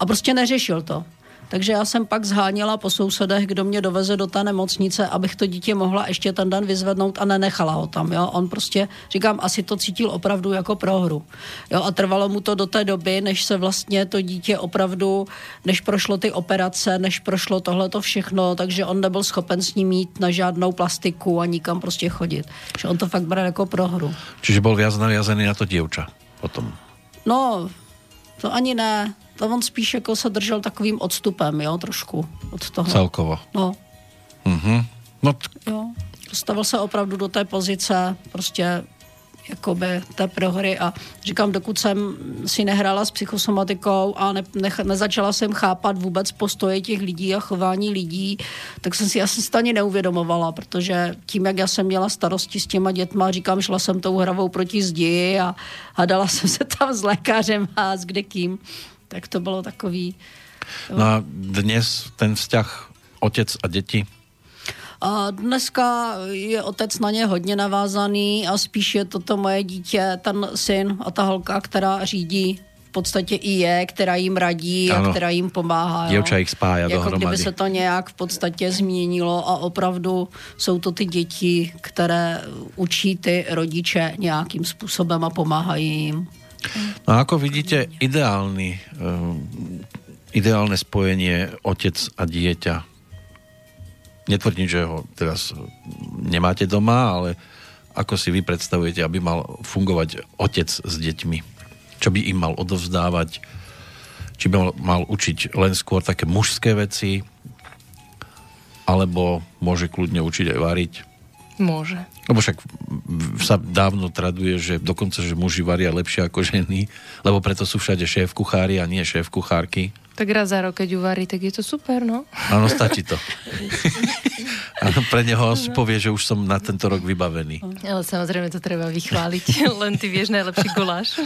a prostě neřešil to. Takže já jsem pak zháněla po sousedech, kdo mě doveze do té nemocnice, abych to dítě mohla ještě ten den vyzvednout a nenechala ho tam. Jo? On prostě, říkám, asi to cítil opravdu jako prohru. Jo? A trvalo mu to do té doby, než se vlastně to dítě opravdu, než prošlo ty operace, než prošlo tohle to všechno, takže on nebyl schopen s ním mít na žádnou plastiku a nikam prostě chodit. Že on to fakt bere jako prohru. Čiže bol viac naviazený na to dievča potom. No, to ani ne. To on spíš jako se držel takovým odstupem, jo, trošku od toho. Celkovo. No, Mhm. No, t- jo. Dostavil se opravdu do té pozice, prostě jakoby té prohry a říkám, dokud jsem si nehrála s psychosomatikou a ne, nech, nezačala jsem chápat vůbec postoje těch lidí a chování lidí, tak jsem si asi stejně neuvědomovala, protože tím, jak já jsem měla starosti s těma dětma, říkám, šla jsem tou hravou proti zdi a hádala jsem se tam s lékařem a s kdekým, tak to bylo takový... no a dnes ten vzťah otec a deti, A dneska je otec na ně hodně navázaný a spíš je toto moje dítě, ten syn a ta holka, která řídí v podstatě i je, která jim radí Ano. a která jim pomáhá. jo. Dievča ich spája jako dohromady. kdyby se to nějak v podstatě změnilo a opravdu jsou to ty děti, které učí ty rodiče nějakým způsobem a pomáhají jim. No a ako vidíte ideálny, um, ideálne spojenie otec a dieťa? Netvrdím, že ho teraz nemáte doma, ale ako si vy predstavujete, aby mal fungovať otec s deťmi? Čo by im mal odovzdávať? Či by mal učiť len skôr také mužské veci? Alebo môže kľudne učiť aj variť? Môže. Lebo však sa dávno traduje, že dokonca, že muži varia lepšie ako ženy, lebo preto sú všade šéf kuchári a nie šéf kuchárky. Tak raz za rok, keď uvarí, tak je to super, no. Áno, stačí to. <laughs> Áno, pre neho si povie, že už som na tento rok vybavený. Ale samozrejme to treba vychváliť. <laughs> Len ty vieš najlepší guláš.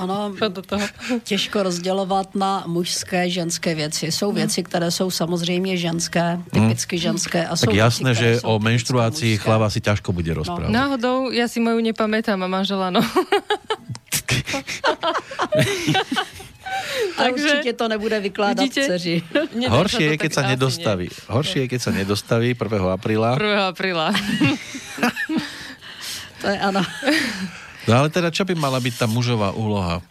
Ano, <laughs> toho. těžko rozdělovat na mužské, ženské věci. Jsou věci, které jsou samozřejmě ženské, typicky ženské. A jsou Tak jasné, věci, že jsou o menštruácii chlava si ťažko bude rozprávať. Náhodou, ja si moju nepamätám a manžela, no. A Takže- určitě to nebude vykládat Vidíte? dceři. <laughs> Horšie je, keď sa nedostaví. nie. Horšie je, keď sa nedostaví 1. apríla. 1. apríla. <laughs> To je ano. No ale teda, čo by mala byť tá mužová úloha?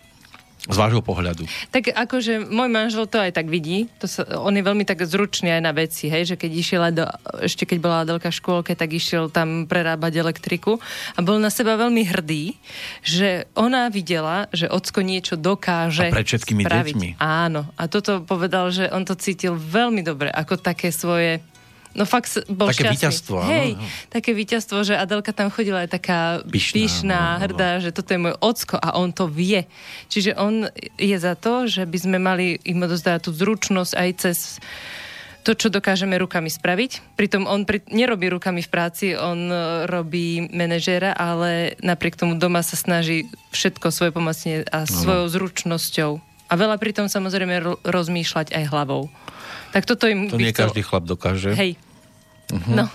Z vášho pohľadu. Tak akože môj manžel to aj tak vidí. To sa, on je veľmi tak zručný aj na veci, hej, že keď išiel do, ešte keď bola Adelka v škôlke, tak išiel tam prerábať elektriku a bol na seba veľmi hrdý, že ona videla, že ocko niečo dokáže A pred všetkými spraviť. deťmi. Áno. A toto povedal, že on to cítil veľmi dobre, ako také svoje No fakt bol Také šťastný. víťazstvo, áno, Hej, áno. také víťazstvo, že Adelka tam chodila aj taká Pyšná, pyšná, no, no, no. hrdá, že toto je môj ocko a on to vie. Čiže on je za to, že by sme mali im odozdávať tú zručnosť aj cez to, čo dokážeme rukami spraviť. Pritom on pri, nerobí rukami v práci, on e, robí manažéra, ale napriek tomu doma sa snaží všetko svoje pomocne a svojou zručnosťou. A veľa pritom samozrejme ro- rozmýšľať aj hlavou. Tak toto im To nie chcel... každý chlap dokáže. Hej. No,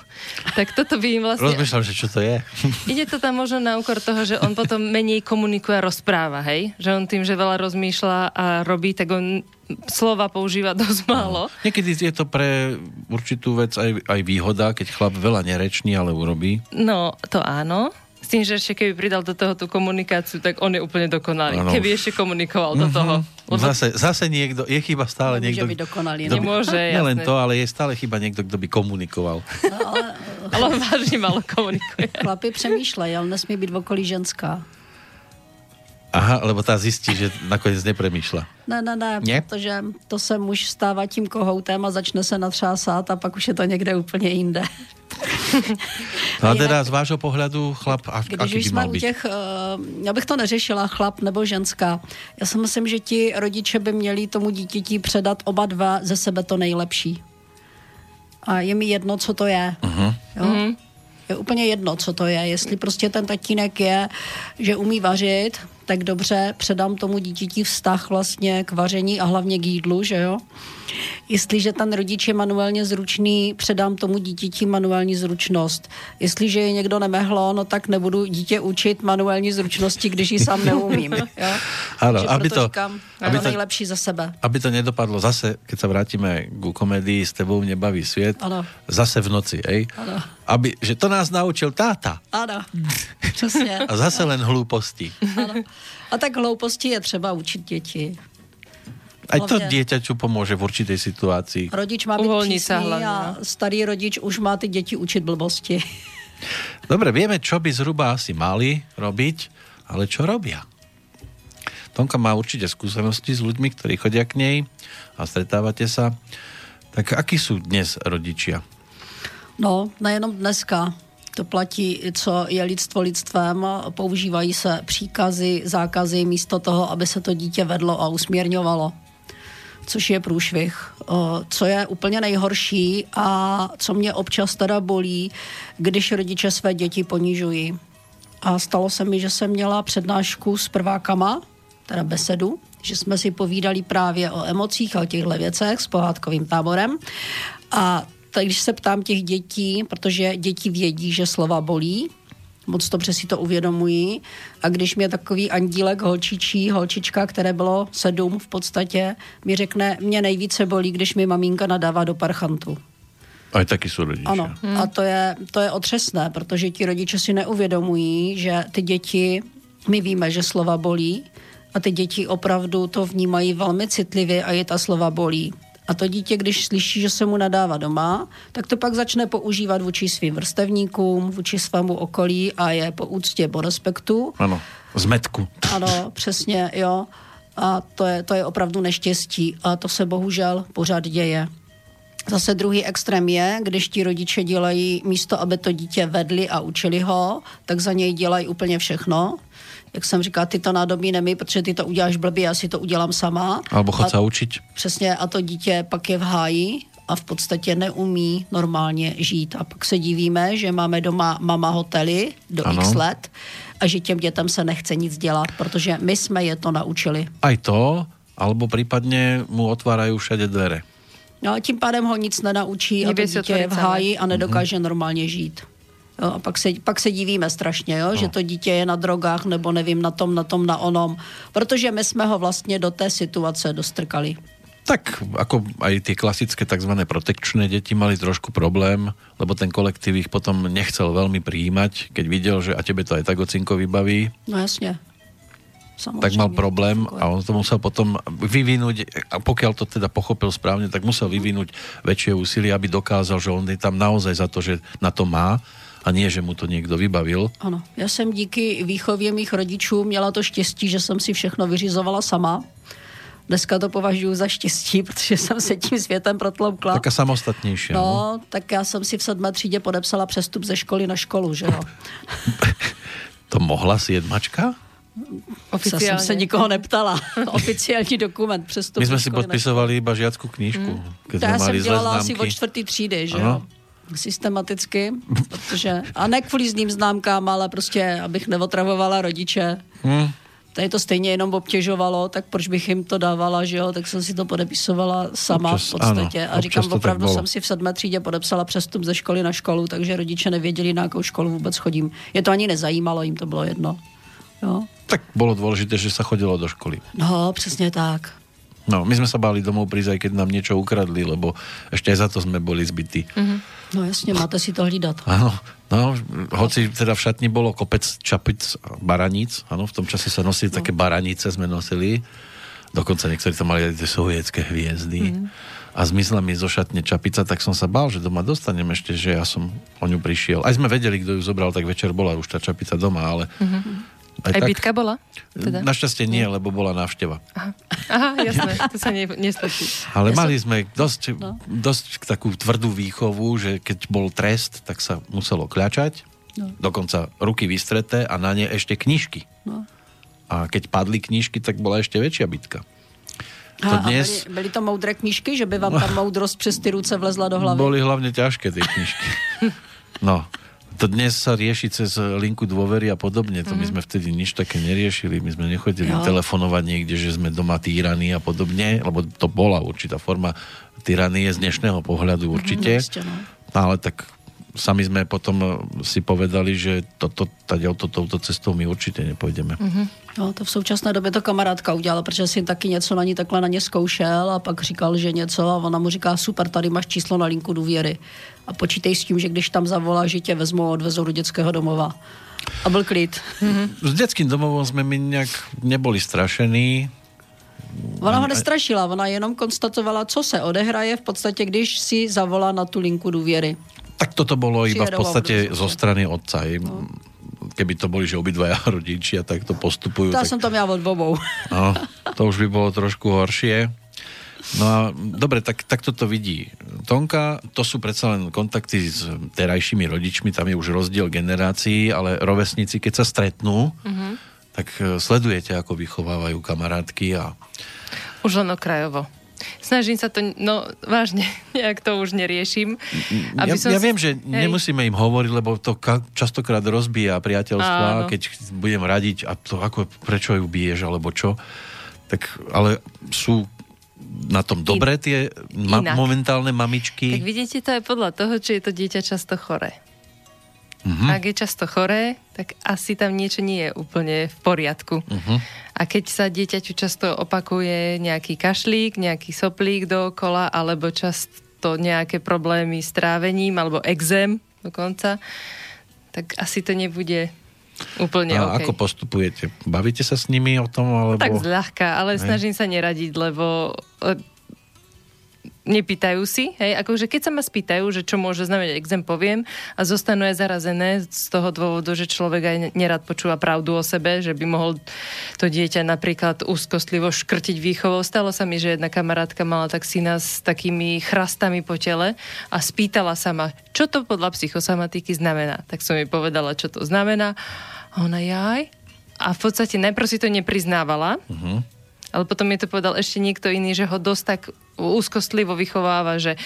tak toto by im vlastne... Rozmýšľam, že čo to je. <laughs> Ide to tam možno na úkor toho, že on potom menej komunikuje a rozpráva, hej? Že on tým, že veľa rozmýšľa a robí, tak on slova používa <laughs> dosť málo. Niekedy je to pre určitú vec aj, aj výhoda, keď chlap veľa nereční, ale urobí. No, to áno. S tým, že ešte keby pridal do toho tú komunikáciu, tak on je úplne dokonalý. Áno. Keby ešte komunikoval do toho. Lebo Zase, zase niekto, je chyba stále Nemôže niekto... byť dokonalý, kto no. by- Nemôže, Nielen to, ale je stále chyba niekto, kto by komunikoval. <laughs> ale on vážne malo komunikuje. Chlapi přemýšlejí, ale nesmí být v okolí ženská. Aha, lebo tá zistí, že nakoniec nepremýšľa. Ne, ne, ne, Nie? protože to se muž stává tím kohoutem a začne se natřásat a pak už je to někde úplně jinde. No <laughs> a teda z vášho pohľadu chlap, a, Když aký by mal byť? těch, uh, já bych to neřešila, chlap nebo ženská. Já si myslím, že ti rodiče by měli tomu dítěti předat oba dva ze sebe to nejlepší. A je mi jedno, co to je. Mhm. Jo? Je úplně jedno, co to je. Jestli prostě ten tatínek je, že umí vařit, tak dobře, předám tomu dítěti vztah vlastně k vaření a hlavně k jídlu, že jo. Jestliže ten rodič je manuálně zručný, předám tomu dítěti manuální zručnost. Jestliže je někdo nemehlo, no tak nebudu dítě učit manuální zručnosti, když ji sám neumím. <laughs> Jo? Takže aby to- říkám, aby to nejlepší za sebe. Aby to nedopadlo zase, keď sa vrátime ku komédii S tebou nebaví sviet, Áno. zase v noci, ej? Áno. Aby, že to nás naučil táta. Ano, přesně. A zase len hlúposti. Ano. A tak hlouposti je třeba učit děti. Aj to dieťaťu pomôže v určitej situácii. Rodič má přísný hlavně, a no. starý rodič už má ty děti učit blbosti. <laughs> Dobre, vieme, čo by zhruba asi mali robiť, ale čo robia? Tonka má určite skúsenosti s ľuďmi, ktorí chodia k nej a stretávate sa. Tak akí sú dnes rodičia? No, nejenom dneska. To platí, co je lidstvo lidstvem. Používají se příkazy, zákazy místo toho, aby se to dítě vedlo a usměrňovalo. Což je průšvih. Co je úplně nejhorší a co mě občas teda bolí, když rodiče své děti ponižují. A stalo se mi, že jsem měla přednášku s prvákama, teda besedu, že jsme si povídali právě o emocích a o těchto věcech s pohádkovým táborem. A tak když se ptám těch dětí, protože děti vědí, že slova bolí, moc dobře si to uvědomují. A když mě takový andílek holčičí, holčička, které bylo sedm v podstatě, mi řekne, mě nejvíce bolí, když mi maminka nadává do parchantu. Aj takí sú rodičia. Ano, a to je, to je otřesné, protože ti rodiče si neuvědomují, že ty děti, my víme, že slova bolí a ty děti opravdu to vnímají velmi citlivě a je ta slova bolí. A to dítě, když slyší, že se mu nadává doma, tak to pak začne používat vůči svým vrstevníkům, vůči svému okolí a je po úctě, po respektu. Áno, zmetku. Ano, přesně, jo. A to je, to je opravdu neštěstí a to se bohužel pořád děje. Zase druhý extrém je, když ti rodiče dělají místo, aby to dítě vedli a učili ho, tak za něj dělají úplně všechno. Jak jsem říkala, ty to nádobí nemý, protože ty to uděláš blbě, já si to udělám sama. Alebo chod A- sa učiť. Přesně, a to dítě pak je v háji a v podstatě neumí normálně žít. A pak se divíme, že máme doma mama hotely do Ano. x let a že těm dětem se nechce nic dělat, protože my jsme je to naučili. Aj to, alebo prípadne mu otvárajú všade dvere. No a tím pádem ho nic nenaučí a to Nevie si dítě je v háji a nedokáže normálně žít. Jo, a pak se, pak se divíme strašně, jo, že to dítě je na drogách nebo nevím, na tom, na tom, na onom. Protože my jsme ho vlastně do té situace dostrkali. Tak ako aj tie klasické tzv. protekčné deti mali trošku problém, lebo ten kolektív ich potom nechcel veľmi prijímať, keď videl, že a tebe to aj tak ocinko vybaví, No jasně. Samozřejmě. tak mal problém a on to musel potom vyvinúť, a pokiaľ to teda pochopil správne, tak musel vyvinúť väčšie úsilie, aby dokázal, že on je tam naozaj za to, že na to má a nie, že mu to niekto vybavil. Ano, já jsem díky výchově mých rodičů měla to štěstí, že jsem si všechno vyřizovala sama. Dneska to považuji za štěstí, <laughs> protože jsem se tím světem protloukla. Taká samostatnejšia. No. No, tak já jsem si v sedmé třídě podepsala přestup ze školy na školu, že jo. <laughs> To mohla si jedmačka? Zase jsem Oficiálne. se nikoho neptala. <laughs> Oficiální dokument přestup My sme ze si podpisovali iba žiackú knížku, To sme já jsem dělala asi od čtvrtý třídy, že Ano. jo? Systematicky, protože, a ne kvůli zlým známkám, ale prostě, abych neotravovala rodiče. Hm, Tady to stejně jenom obtěžovalo, tak proč bych jim to dávala, že jo? Tak jsem si to podepisovala sama Občas, v podstatě. ano, a říkám, opravdu bylo. jsem si v sedmé třídě podepsala přestup ze školy na školu, takže rodiče nevěděli, na jakou školu vůbec chodím. Je to ani nezajímalo, jim to bylo jedno. Jo? tak bolo dôležité, že sa chodilo do školy. No, přesně tak. No, my sme sa báli domov prísť, aj keď nám niečo ukradli, lebo ešte aj za to sme boli zbytí. Mm-hmm. No jasně, máte si to hlídat. Áno, no, hoci teda v šatni bolo kopec čapic baraníc, áno, v tom čase sa nosili no. také baranice, sme nosili, dokonca niektorí tam mali aj tie sovietské hviezdy. Mm. A zmizla mi zo šatne čapica, tak som sa bál, že doma dostanem ešte, že ja som o ňu prišiel. Aj sme vedeli, kto ju zobral, tak večer bola už tá čapica doma, ale mm-hmm. Aj Aj tak? bitka bola? Teda? Našťastie nie, lebo bola návšteva. Aha. Aha, jasné, to sa ne, nestačí. Ale Ja mali sme dosť, No. dosť takú tvrdú výchovu, že keď bol trest, tak sa muselo kľačať, No. dokonca ruky vystreté a na ne ešte knižky. No. A keď padli knižky, tak bola ešte väčšia bitka. To A, dnes- a byly, byly to moudré knížky, že by vám ta <laughs> moudrost přes ty ruce vlezla do hlavy? Boli hlavne ťažké tie knižky. <laughs> No, to dnes sa rieši cez linku dôvery a podobne. To my sme vtedy nič také neriešili. My sme nechodili Jo. telefonovať niekde, že sme doma týraní a podobne, lebo to bola určitá forma tyranie z dnešného pohľadu určite. Určite, no. No ale tak sami sme potom eh, si povedali, že toto, to, touto cestou my určite nepôjdeme. No, to v současné době to kamarádka udělala, protože si taky něco na ní takhle na ně zkoušel a pak říkal, že něco a ona mu říká, super, tady máš číslo na linku důvěry. A počítej s tím, že když tam zavolá, že tě vezmou a odvezou do dětského domova. A byl klid. S detským domovom sme my nejak neboli strašení. Ona ho nestrašila, ona jenom konstatovala, co se odehraje v podstatě, když si zavolá na tu linku důvěry. Tak toto bolo iba v podstate zo strany otca. No. Keby to boli, že obidvaja <laughs> rodičia takto postupujú, To já tak jsem to měla od obou. <laughs> no, to už by bolo trošku horšie. No a dobre, tak, tak toto vidí Tonka. To sú predsa len kontakty s terajšími rodičmi, tam je už rozdiel generácií, ale rovesníci, keď sa stretnú, mm-hmm. tak eh, sledujete, ako vychovávajú kamarátky a Už len okrajovo. Snažím sa to, no vážne, <laughs> nejak to už neriešim. ja, som ja si- viem, že hej. nemusíme im hovoriť, lebo to ka- častokrát rozbíja priateľstva, Áno. keď budem radiť a to ako, prečo ju biješ, alebo čo. Tak, ale sú na tom dobré tie ma- momentálne Tak mamičky. vidíte, to je podľa toho, či je to dieťa často choré. Mhm. Ak je často choré, tak asi tam niečo nie je úplne v poriadku. Mhm. A keď sa dieťaťu často opakuje nejaký kašlík, nejaký soplík dookola, alebo často nejaké problémy s trávením, alebo exém dokonca, tak asi to nebude úplne A OK. ako postupujete? Bavíte sa s nimi o tom? Alebo... Tak zľahka, ale Hej. snažím sa neradiť, lebo e, nepýtajú si, hej, akože keď sa ma spýtajú, že čo môže znamenať exém, poviem a zostanú aj zarazené z toho dôvodu, že človek aj nerad počúva pravdu o sebe, že by mohol to dieťa napríklad úzkostlivo škrtiť výchovou. Stalo sa mi, že jedna kamarátka mala tak syna s takými chrastami po tele a spýtala sa ma, čo to podľa psychosomatiky znamená. Tak som jej povedala, čo to znamená. A ona, jaj. A v podstate najprv si to nepriznávala, Mhm. ale potom mi to povedal ešte niekto iný, že ho dosť tak úzkostlivo vychováva, že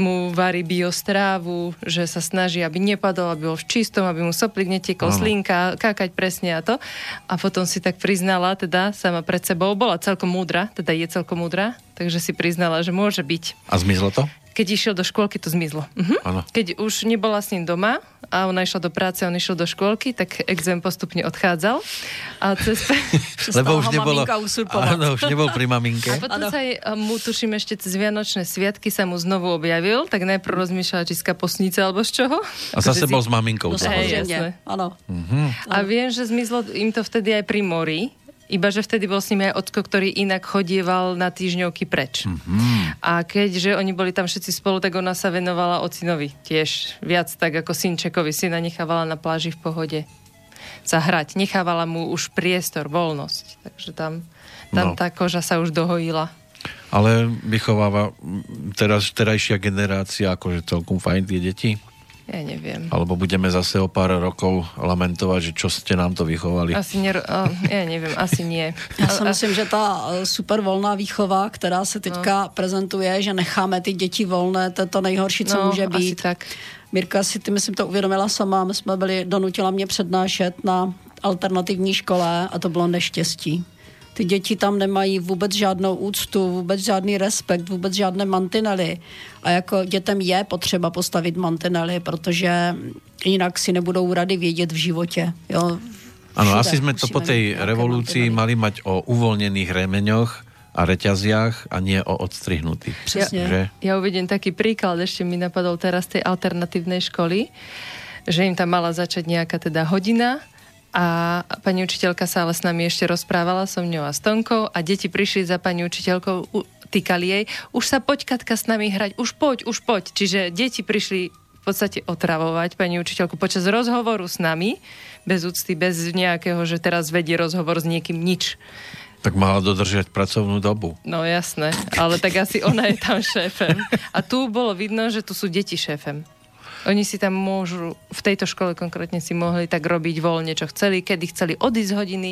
mu varí biostrávu, že sa snaží, aby nepadol, aby bol v čistom, aby mu soplík netekol, Áno. slinka, kákať presne a to. A potom si tak priznala, teda sama pred sebou, bola celkom múdra, teda je celkom múdra, takže si priznala, že môže byť. A zmizlo to? Keď išiel do škôlky, to zmizlo. Mhm. Keď už nebola s ním doma a ona išla do práce, on išiel do škôlky, tak exém postupne odchádzal. A cez... <laughs> Ho maminka usurpovat. Áno, už nebol pri maminke. A potom Áno. sa aj, a mu tuším ešte cez Vianočné sviatky sa mu znovu objavil, tak najprv rozmýšľala, či z kapusnice alebo z čoho. A zase bol s maminkou. No Hej, jasné. ano. A viem, že zmizlo im to vtedy aj pri mori, iba že vtedy bol s nimi aj ocko, ktorý inak chodieval na týždňovky preč. Mhm. A keďže oni boli tam všetci spolu, tak ona sa venovala ocinovi tiež viac tak ako synčekovi. Syna nechávala na pláži v pohode zahrať. Nechávala mu už priestor, voľnosť. Takže tam, tam No. tá koža sa už dohojila. Ale vychováva teraz, terajšia generácia akože celkom fajn tie deti? Ja neviem. Alebo budeme zase o pár rokov lamentovať, že čo ste nám to vychovali? Asi ner- a, ja neviem, asi nie. <laughs> Já si myslím, že ta eh, super volná výchova, která se teďka prezentuje, že necháme ty děti volné, to je to nejhorší, co no, může asi být. tak. Mirka si ty, myslím, to uvědomila sama. My jsme byli, donutila mě přednášet na alternativní škole a to bylo neštěstí. Ty děti tam nemají vůbec žádnou úctu, vůbec žádný respekt, vůbec žádné mantinely. A jako dětem je potřeba postavit mantinely, protože jinak si nebudou rady vědět v životě. Jo? Áno, asi sme to po tej revolúcii mantinely. mali mať o uvoľnených remeňoch a reťaziach a nie o odstrihnutých. Přesně. Že? Ja uvediem taký príklad, ešte mi napadol teraz tej alternatívnej školy, že im tam mala začať nejaká teda hodina a pani učiteľka sa ale s nami ešte rozprávala so mňou a s Tonkou a deti prišli za pani učiteľkou, týkali jej, už sa poď Katka s nami hrať, už poď, už poď. Čiže deti prišli v podstate otravovať pani učiteľku počas rozhovoru s nami, bez úcty, bez nejakého, že teraz vedie rozhovor s niekým nič. Tak mala dodržiať pracovnú dobu. No jasné, ale tak asi ona je tam šéfem. A tu bolo vidno, že tu sú deti šéfem. Oni si tam môžu, v tejto škole konkrétne si mohli tak robiť voľne, čo chceli, kedy chceli odísť z hodiny,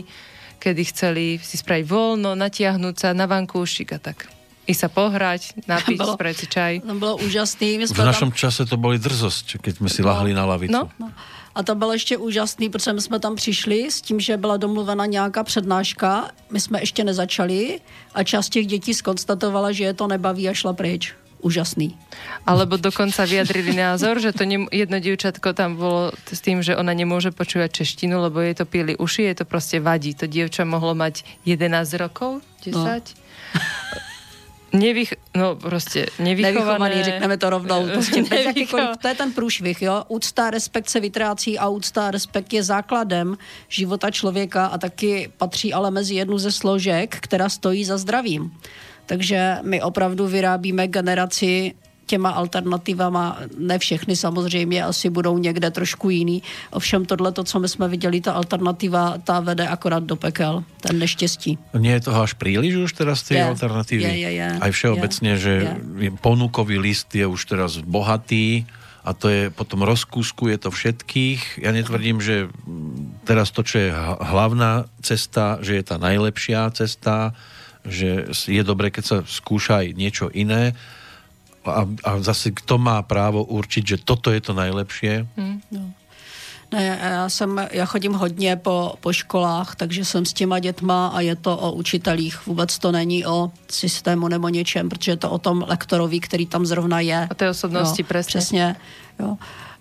kedy chceli si spraviť voľno, natiahnuť sa na vankúšik a tak. I sa pohrať, <laughs> napiť, Bolo- spraviť čaj. To bylo úžasný. My V našom tam, čase to boli drzosť, keď sme si lahli na lavicu. No, no, a to bylo ještě úžasný, protože my jsme tam přišli s tím, že byla domluvena nějaká přednáška. My jsme ještě nezačali a část těch dětí skonstatovala, že je to nebaví a šla pryč. Úžasný. Alebo dokonca vyjadrili názor, že to ne, jedno dievčatko tam bolo s tým, že ona nemôže počúvať češtinu, lebo jej to pili uši, jej to proste vadí. To dievča mohlo mať 11 rokov, 10. No. Nevych, no proste. Nevychovaný, řekneme to rovnou. Prostě to je ten průšvih, jo. Úcta, respekt se vytrácí a úcta, respekt je základem života člověka a taky patří ale mezi jednu ze složek, která stojí za zdravím. Takže my opravdu vyrábíme generaci těma alternativama, ne všechny samozřejmě, asi budou někde trošku jiný. Ovšem tohle, to, co my jsme viděli, ta alternativa, ta vede akorát do pekel, ten neštěstí. Nie je toho až príliš už teraz tej Je. alternatívy? Je, je, je. Aj všeobecne, Je. že Je. ponukový list je už teraz bohatý a to je potom rozkúskuje to všetkých. Ja netvrdím, že teraz to, čo je hlavná cesta, že je tá najlepšia cesta, že je dobre, keď sa skúša aj niečo iné a, a zase kto má právo určiť, že toto je to najlepšie. Ne, já, jsem, já chodím hodně po, po školách, takže jsem s těma dětma a je to o učitelích. Vůbec to není o systému nebo něčem, protože je to o tom lektorovi, který tam zrovna je. O té osobnosti, jo, presne. Přesně. Jo.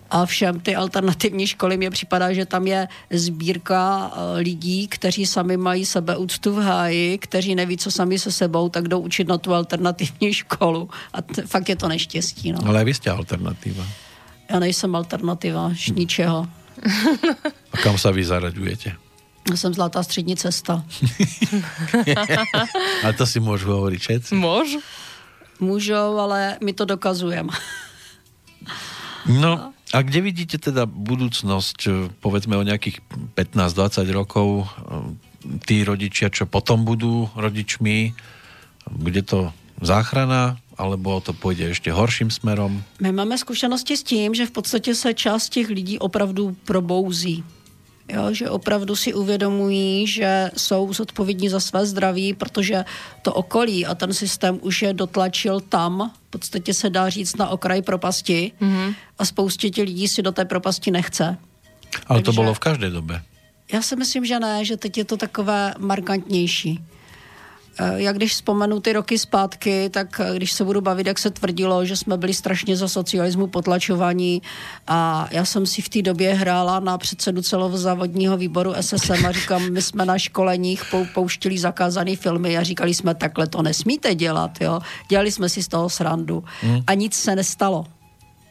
A všem ty alternativní školy mě připadá, že tam je sbírka eh, lidí, kteří sami mají sebeúctu v háji, kteří neví, co sami se sebou, tak jdou učit na tu alternativní <laughs> školu. A t- fakt je to neštěstí. No. Ale vy ste alternatíva. Já nejsem alternativa š- ničeho. A kam sa vy zaraďujete? Já jsem zlatá střední cesta. <laughs> A to si môžu hovoriť všetci. Môžu? Můžou, ale my to dokazujeme. No, a kde vidíte teda budúcnosť, eh, povedzme o nejakých 15-20 rokov, eh, tí rodičia, čo potom budú rodičmi, bude to záchrana, alebo to pôjde ešte horším smerom? My máme zkušenosti s tím, že v podstatě se část těch lidí opravdu probouzí. Jo, že opravdu si uvědomují, že jsou zodpovědní za své zdraví, protože to okolí a ten systém už je dotlačil tam, v podstatě se dá říct na okraj propasti mm-hmm. a spoustě těch lidí si do té propasti nechce. Ale to Takže- bolo v každej dobe. Já si myslím, že ne, že teď je to takové markantnější. Eh, Já když vzpomenu ty roky zpátky, tak eh, když se budu bavit, jak se tvrdilo, že jsme byli strašně za socialismu potlačovaní a já jsem si v té době hrála na předsedu celozávodního výboru SSM a říkám, my jsme na školeních pou, pouštili zakázané filmy a říkali jsme, takhle to nesmíte dělat, jo. Dělali jsme si z toho srandu a nic se nestalo.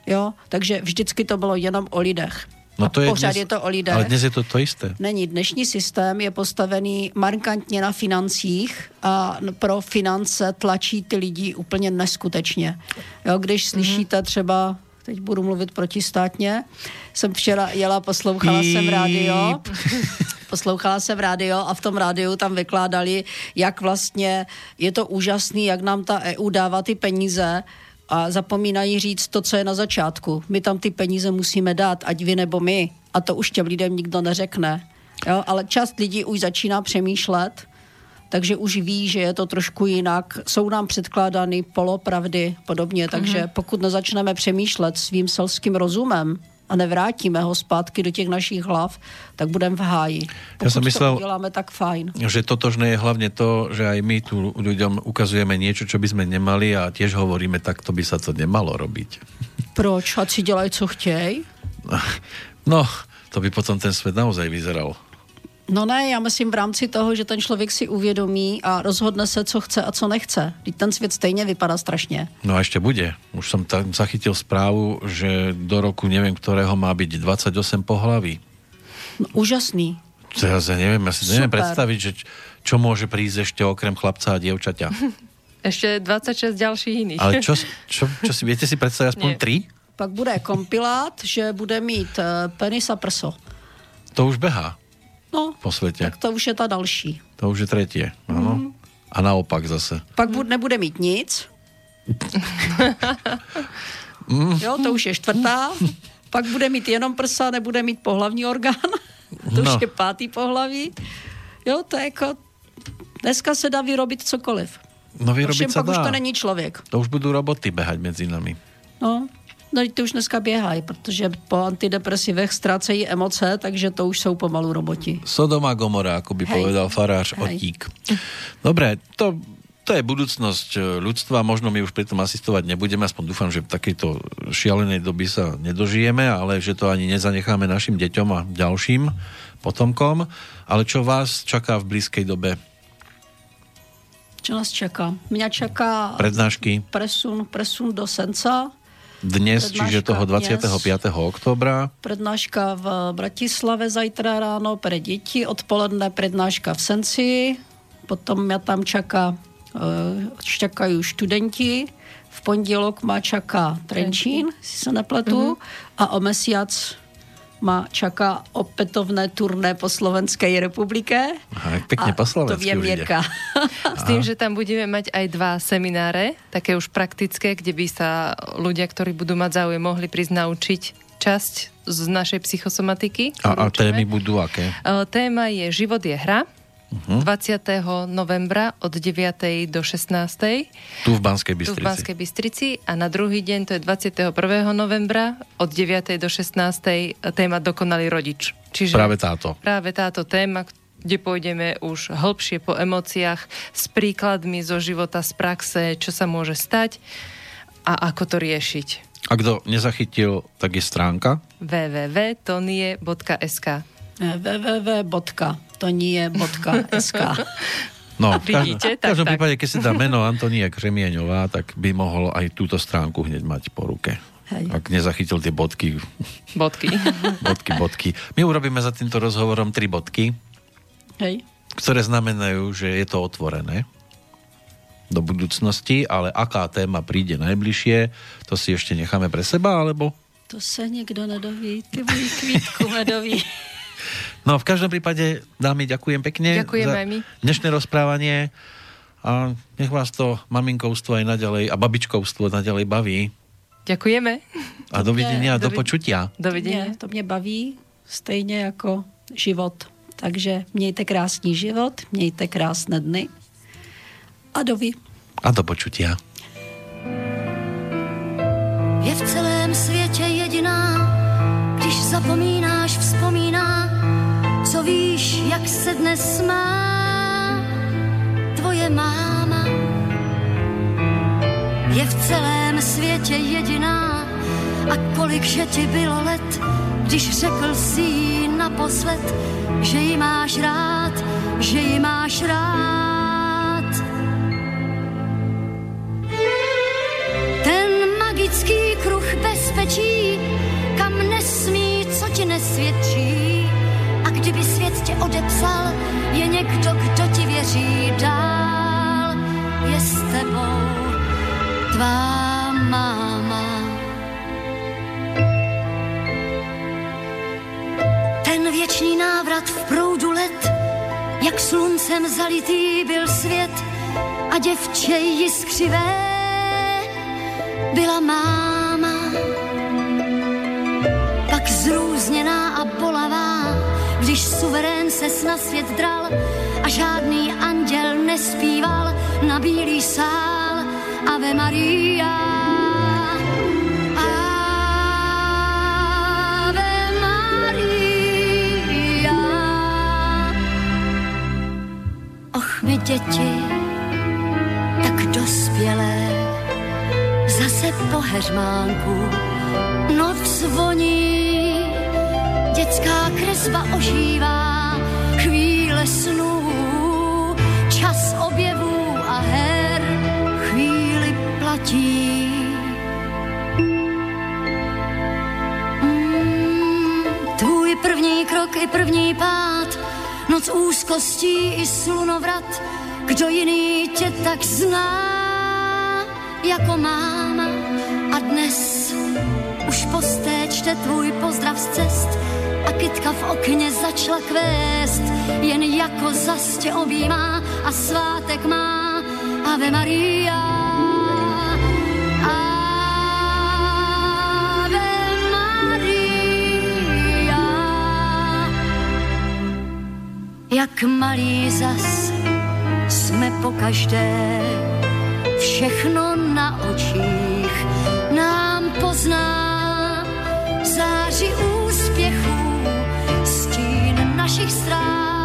Jo? Takže vždycky to bylo jenom o lidech. No to je pořád dnes, je to o lidech. Ale dnes je to to isté. Není. Dnešní systém je postavený markantně na financích a pro finance tlačí ty lidi úplně neskutečně. Jo, když Mhm. slyšíte třeba, teď budu mluvit protistátně, jsem včera jela, poslouchala jsem rádio, <laughs> poslouchala jsem rádio a v tom rádiu tam vykládali, jak vlastně je to úžasný, jak nám ta EU dává ty peníze a zapomínají říct to, co je na začátku. My tam ty peníze musíme dát, ať vy nebo my. A to už těm lidem nikdo neřekne. Jo? Ale část lidí už začíná přemýšlet, takže už ví, že je to trošku jinak. Jsou nám předkládány polopravdy podobně, takže pokud nezačneme přemýšlet svým selským rozumem a nevrátíme ho zpátky do těch našich hlav, tak budeme v háji. Pokud Ja som myslel- to uděláme, tak fajn. Že totožné je hlavne to, že aj my tu ľuďom ukazujeme niečo, čo by sme nemali a tiež hovoríme, tak to by sa to nemalo robiť. Proč? Ať si dělají, co chtějí? No, to by potom ten svet naozaj vyzeral. No ne, já myslím v rámci toho, že ten člověk si uvědomí a rozhodne se, co chce a co nechce. Teď ten svět stejně vypadá strašně. No a ešte bude. Už som tam zachytil správu, že do roku neviem, ktorého má byť 28 pohlaví. No, úžasný. Teraz ja neviem, ja si neviem Super. predstaviť, že čo môže prísť ešte okrem chlapca a dievčaťa. <laughs> Ešte 26 ďalších iných. Ale čo, čo, čo si, viete si predstaviť aspoň Nie. tri? pak bude kompilát, že bude mít eh, penis a prso. To už behá No, po svete. tak to už je ta další. To už je tretie. Áno. Mhm. A naopak zase. Pak bu- nebude mít nic. jo, to už je čtvrtá. Pak bude mít jenom prsa, nebude mít pohlavní orgán. <laughs> to No. už je pátý pohlaví. Jo, to je jako... Dneska se dá vyrobit cokoliv. No vyrobiť Ovšem sa pak už dá. to není člověk. To už budú roboty behať medzi nami. No, no ty už dneska běhají, protože po antidepresivech ztrácejí emoce, takže to už jsou pomalu roboti. Sodoma Gomora, ako by Hej. povedal farář Hej. Otík. Dobre, to, to je budúcnosť e, ľudstva, možno my už pri tom asistovať nebudeme, aspoň dúfam, že v takejto šialenej doby sa nedožijeme, ale že to ani nezanecháme našim deťom a ďalším potomkom. Ale čo vás čaká v blízkej dobe? Co nás čeká? Mě čeká Prednášky presun, presun do Senca, dnes, Prednáška čiže toho dnes. 25. oktobra. Prednáška v Bratislave zajtra ráno pre deti, odpoledne prednáška v Senci, potom mě tam čaká, eh, čakají študenti, v pondělok má čaká Trenčín, si se nepletu, a o mesiac má čaká opätovné turné po Slovenskej republike. Aha, pekne po to slovensky vie už ide. Mirka. S tým, že tam budeme mať aj dva semináre, také už praktické, kde by sa ľudia, ktorí budú mať záujem, mohli prísť naučiť časť z našej psychosomatiky. A, a témy budú aké? E, Téma je Život je hra. Mhm. 20. novembra od 9. do 16. Tu v Banskej tu v Bystrici. Banskej Bystrici a na druhý deň, to je 21. novembra od 9. do 16. téma Dokonalý rodič. Čiže Práve táto. práve táto téma, kde pôjdeme už hĺbšie po emóciách s príkladmi zo života, z praxe, čo sa môže stať a ako to riešiť. A kto nezachytil, tak je stránka. www.tonie.sk www.tonie.sk No, v každom, Vidíte? v každom Tak, prípade, keď si dá meno Antonia Křemieňová, tak by mohol aj túto stránku hneď mať po ruke. Hej. Ak nezachytil tie bodky, Bodky. <laughs> bodky, bodky. My urobíme za týmto rozhovorom tri bodky, Hej. ktoré znamenajú, že je to otvorené do budúcnosti, ale aká téma príde najbližšie, to si ešte necháme pre seba, alebo... To se nikdo nedoví, ty můj kvítku medový. <laughs> No v každom prípade, dámy, ďakujem pekne Ďakujeme za my. dnešné rozprávanie a nech vás to maminkovstvo aj naďalej a babičkovstvo naďalej baví. Ďakujeme. A dovidenia, do počutia. Dovidenia. To mě baví stejně jako život. Takže mějte krásný život, mějte krásné dny a doví. A do počutia. je v celém světě jediná. Když zapomínáš, vzpomíná, co víš, jak se dnes má tvoje máma. Je v celém světě jediná a kolik, že ti bylo let, když řekl si jí naposled, že ji máš rád, že ji máš rád. Ten magický kruh bezpečí, kam nesmí, co ti nesvědčí. Odepsal, je někdo, kdo ti věří dál. Je s tebou tvá máma. Ten věčný návrat v proudu let, jak sluncem zalitý byl svět a děvče jiskřivé byla máma. Když suverén se na svět dral a žádný anděl nespíval na bílý sál Ave Maria. Ave Maria. Och, my děti, tak dospělé, zase po heřmánku noc zvoní, dětská kresba ožívá, chvíle snů, čas objevů a her, chvíli platí. Mm, tvůj první krok i první pád, noc úzkostí i slunovrat, kdo jiný tě tak zná jako máma a dnes už čte tvůj pozdrav z cest a kytka v okně začala kvést, jen jako zas objímá a svátek má Ave Maria. Ave Maria. Jak malý zas jsme po každé, všechno na očích nám pozná. Úspěchů, stín našich strát,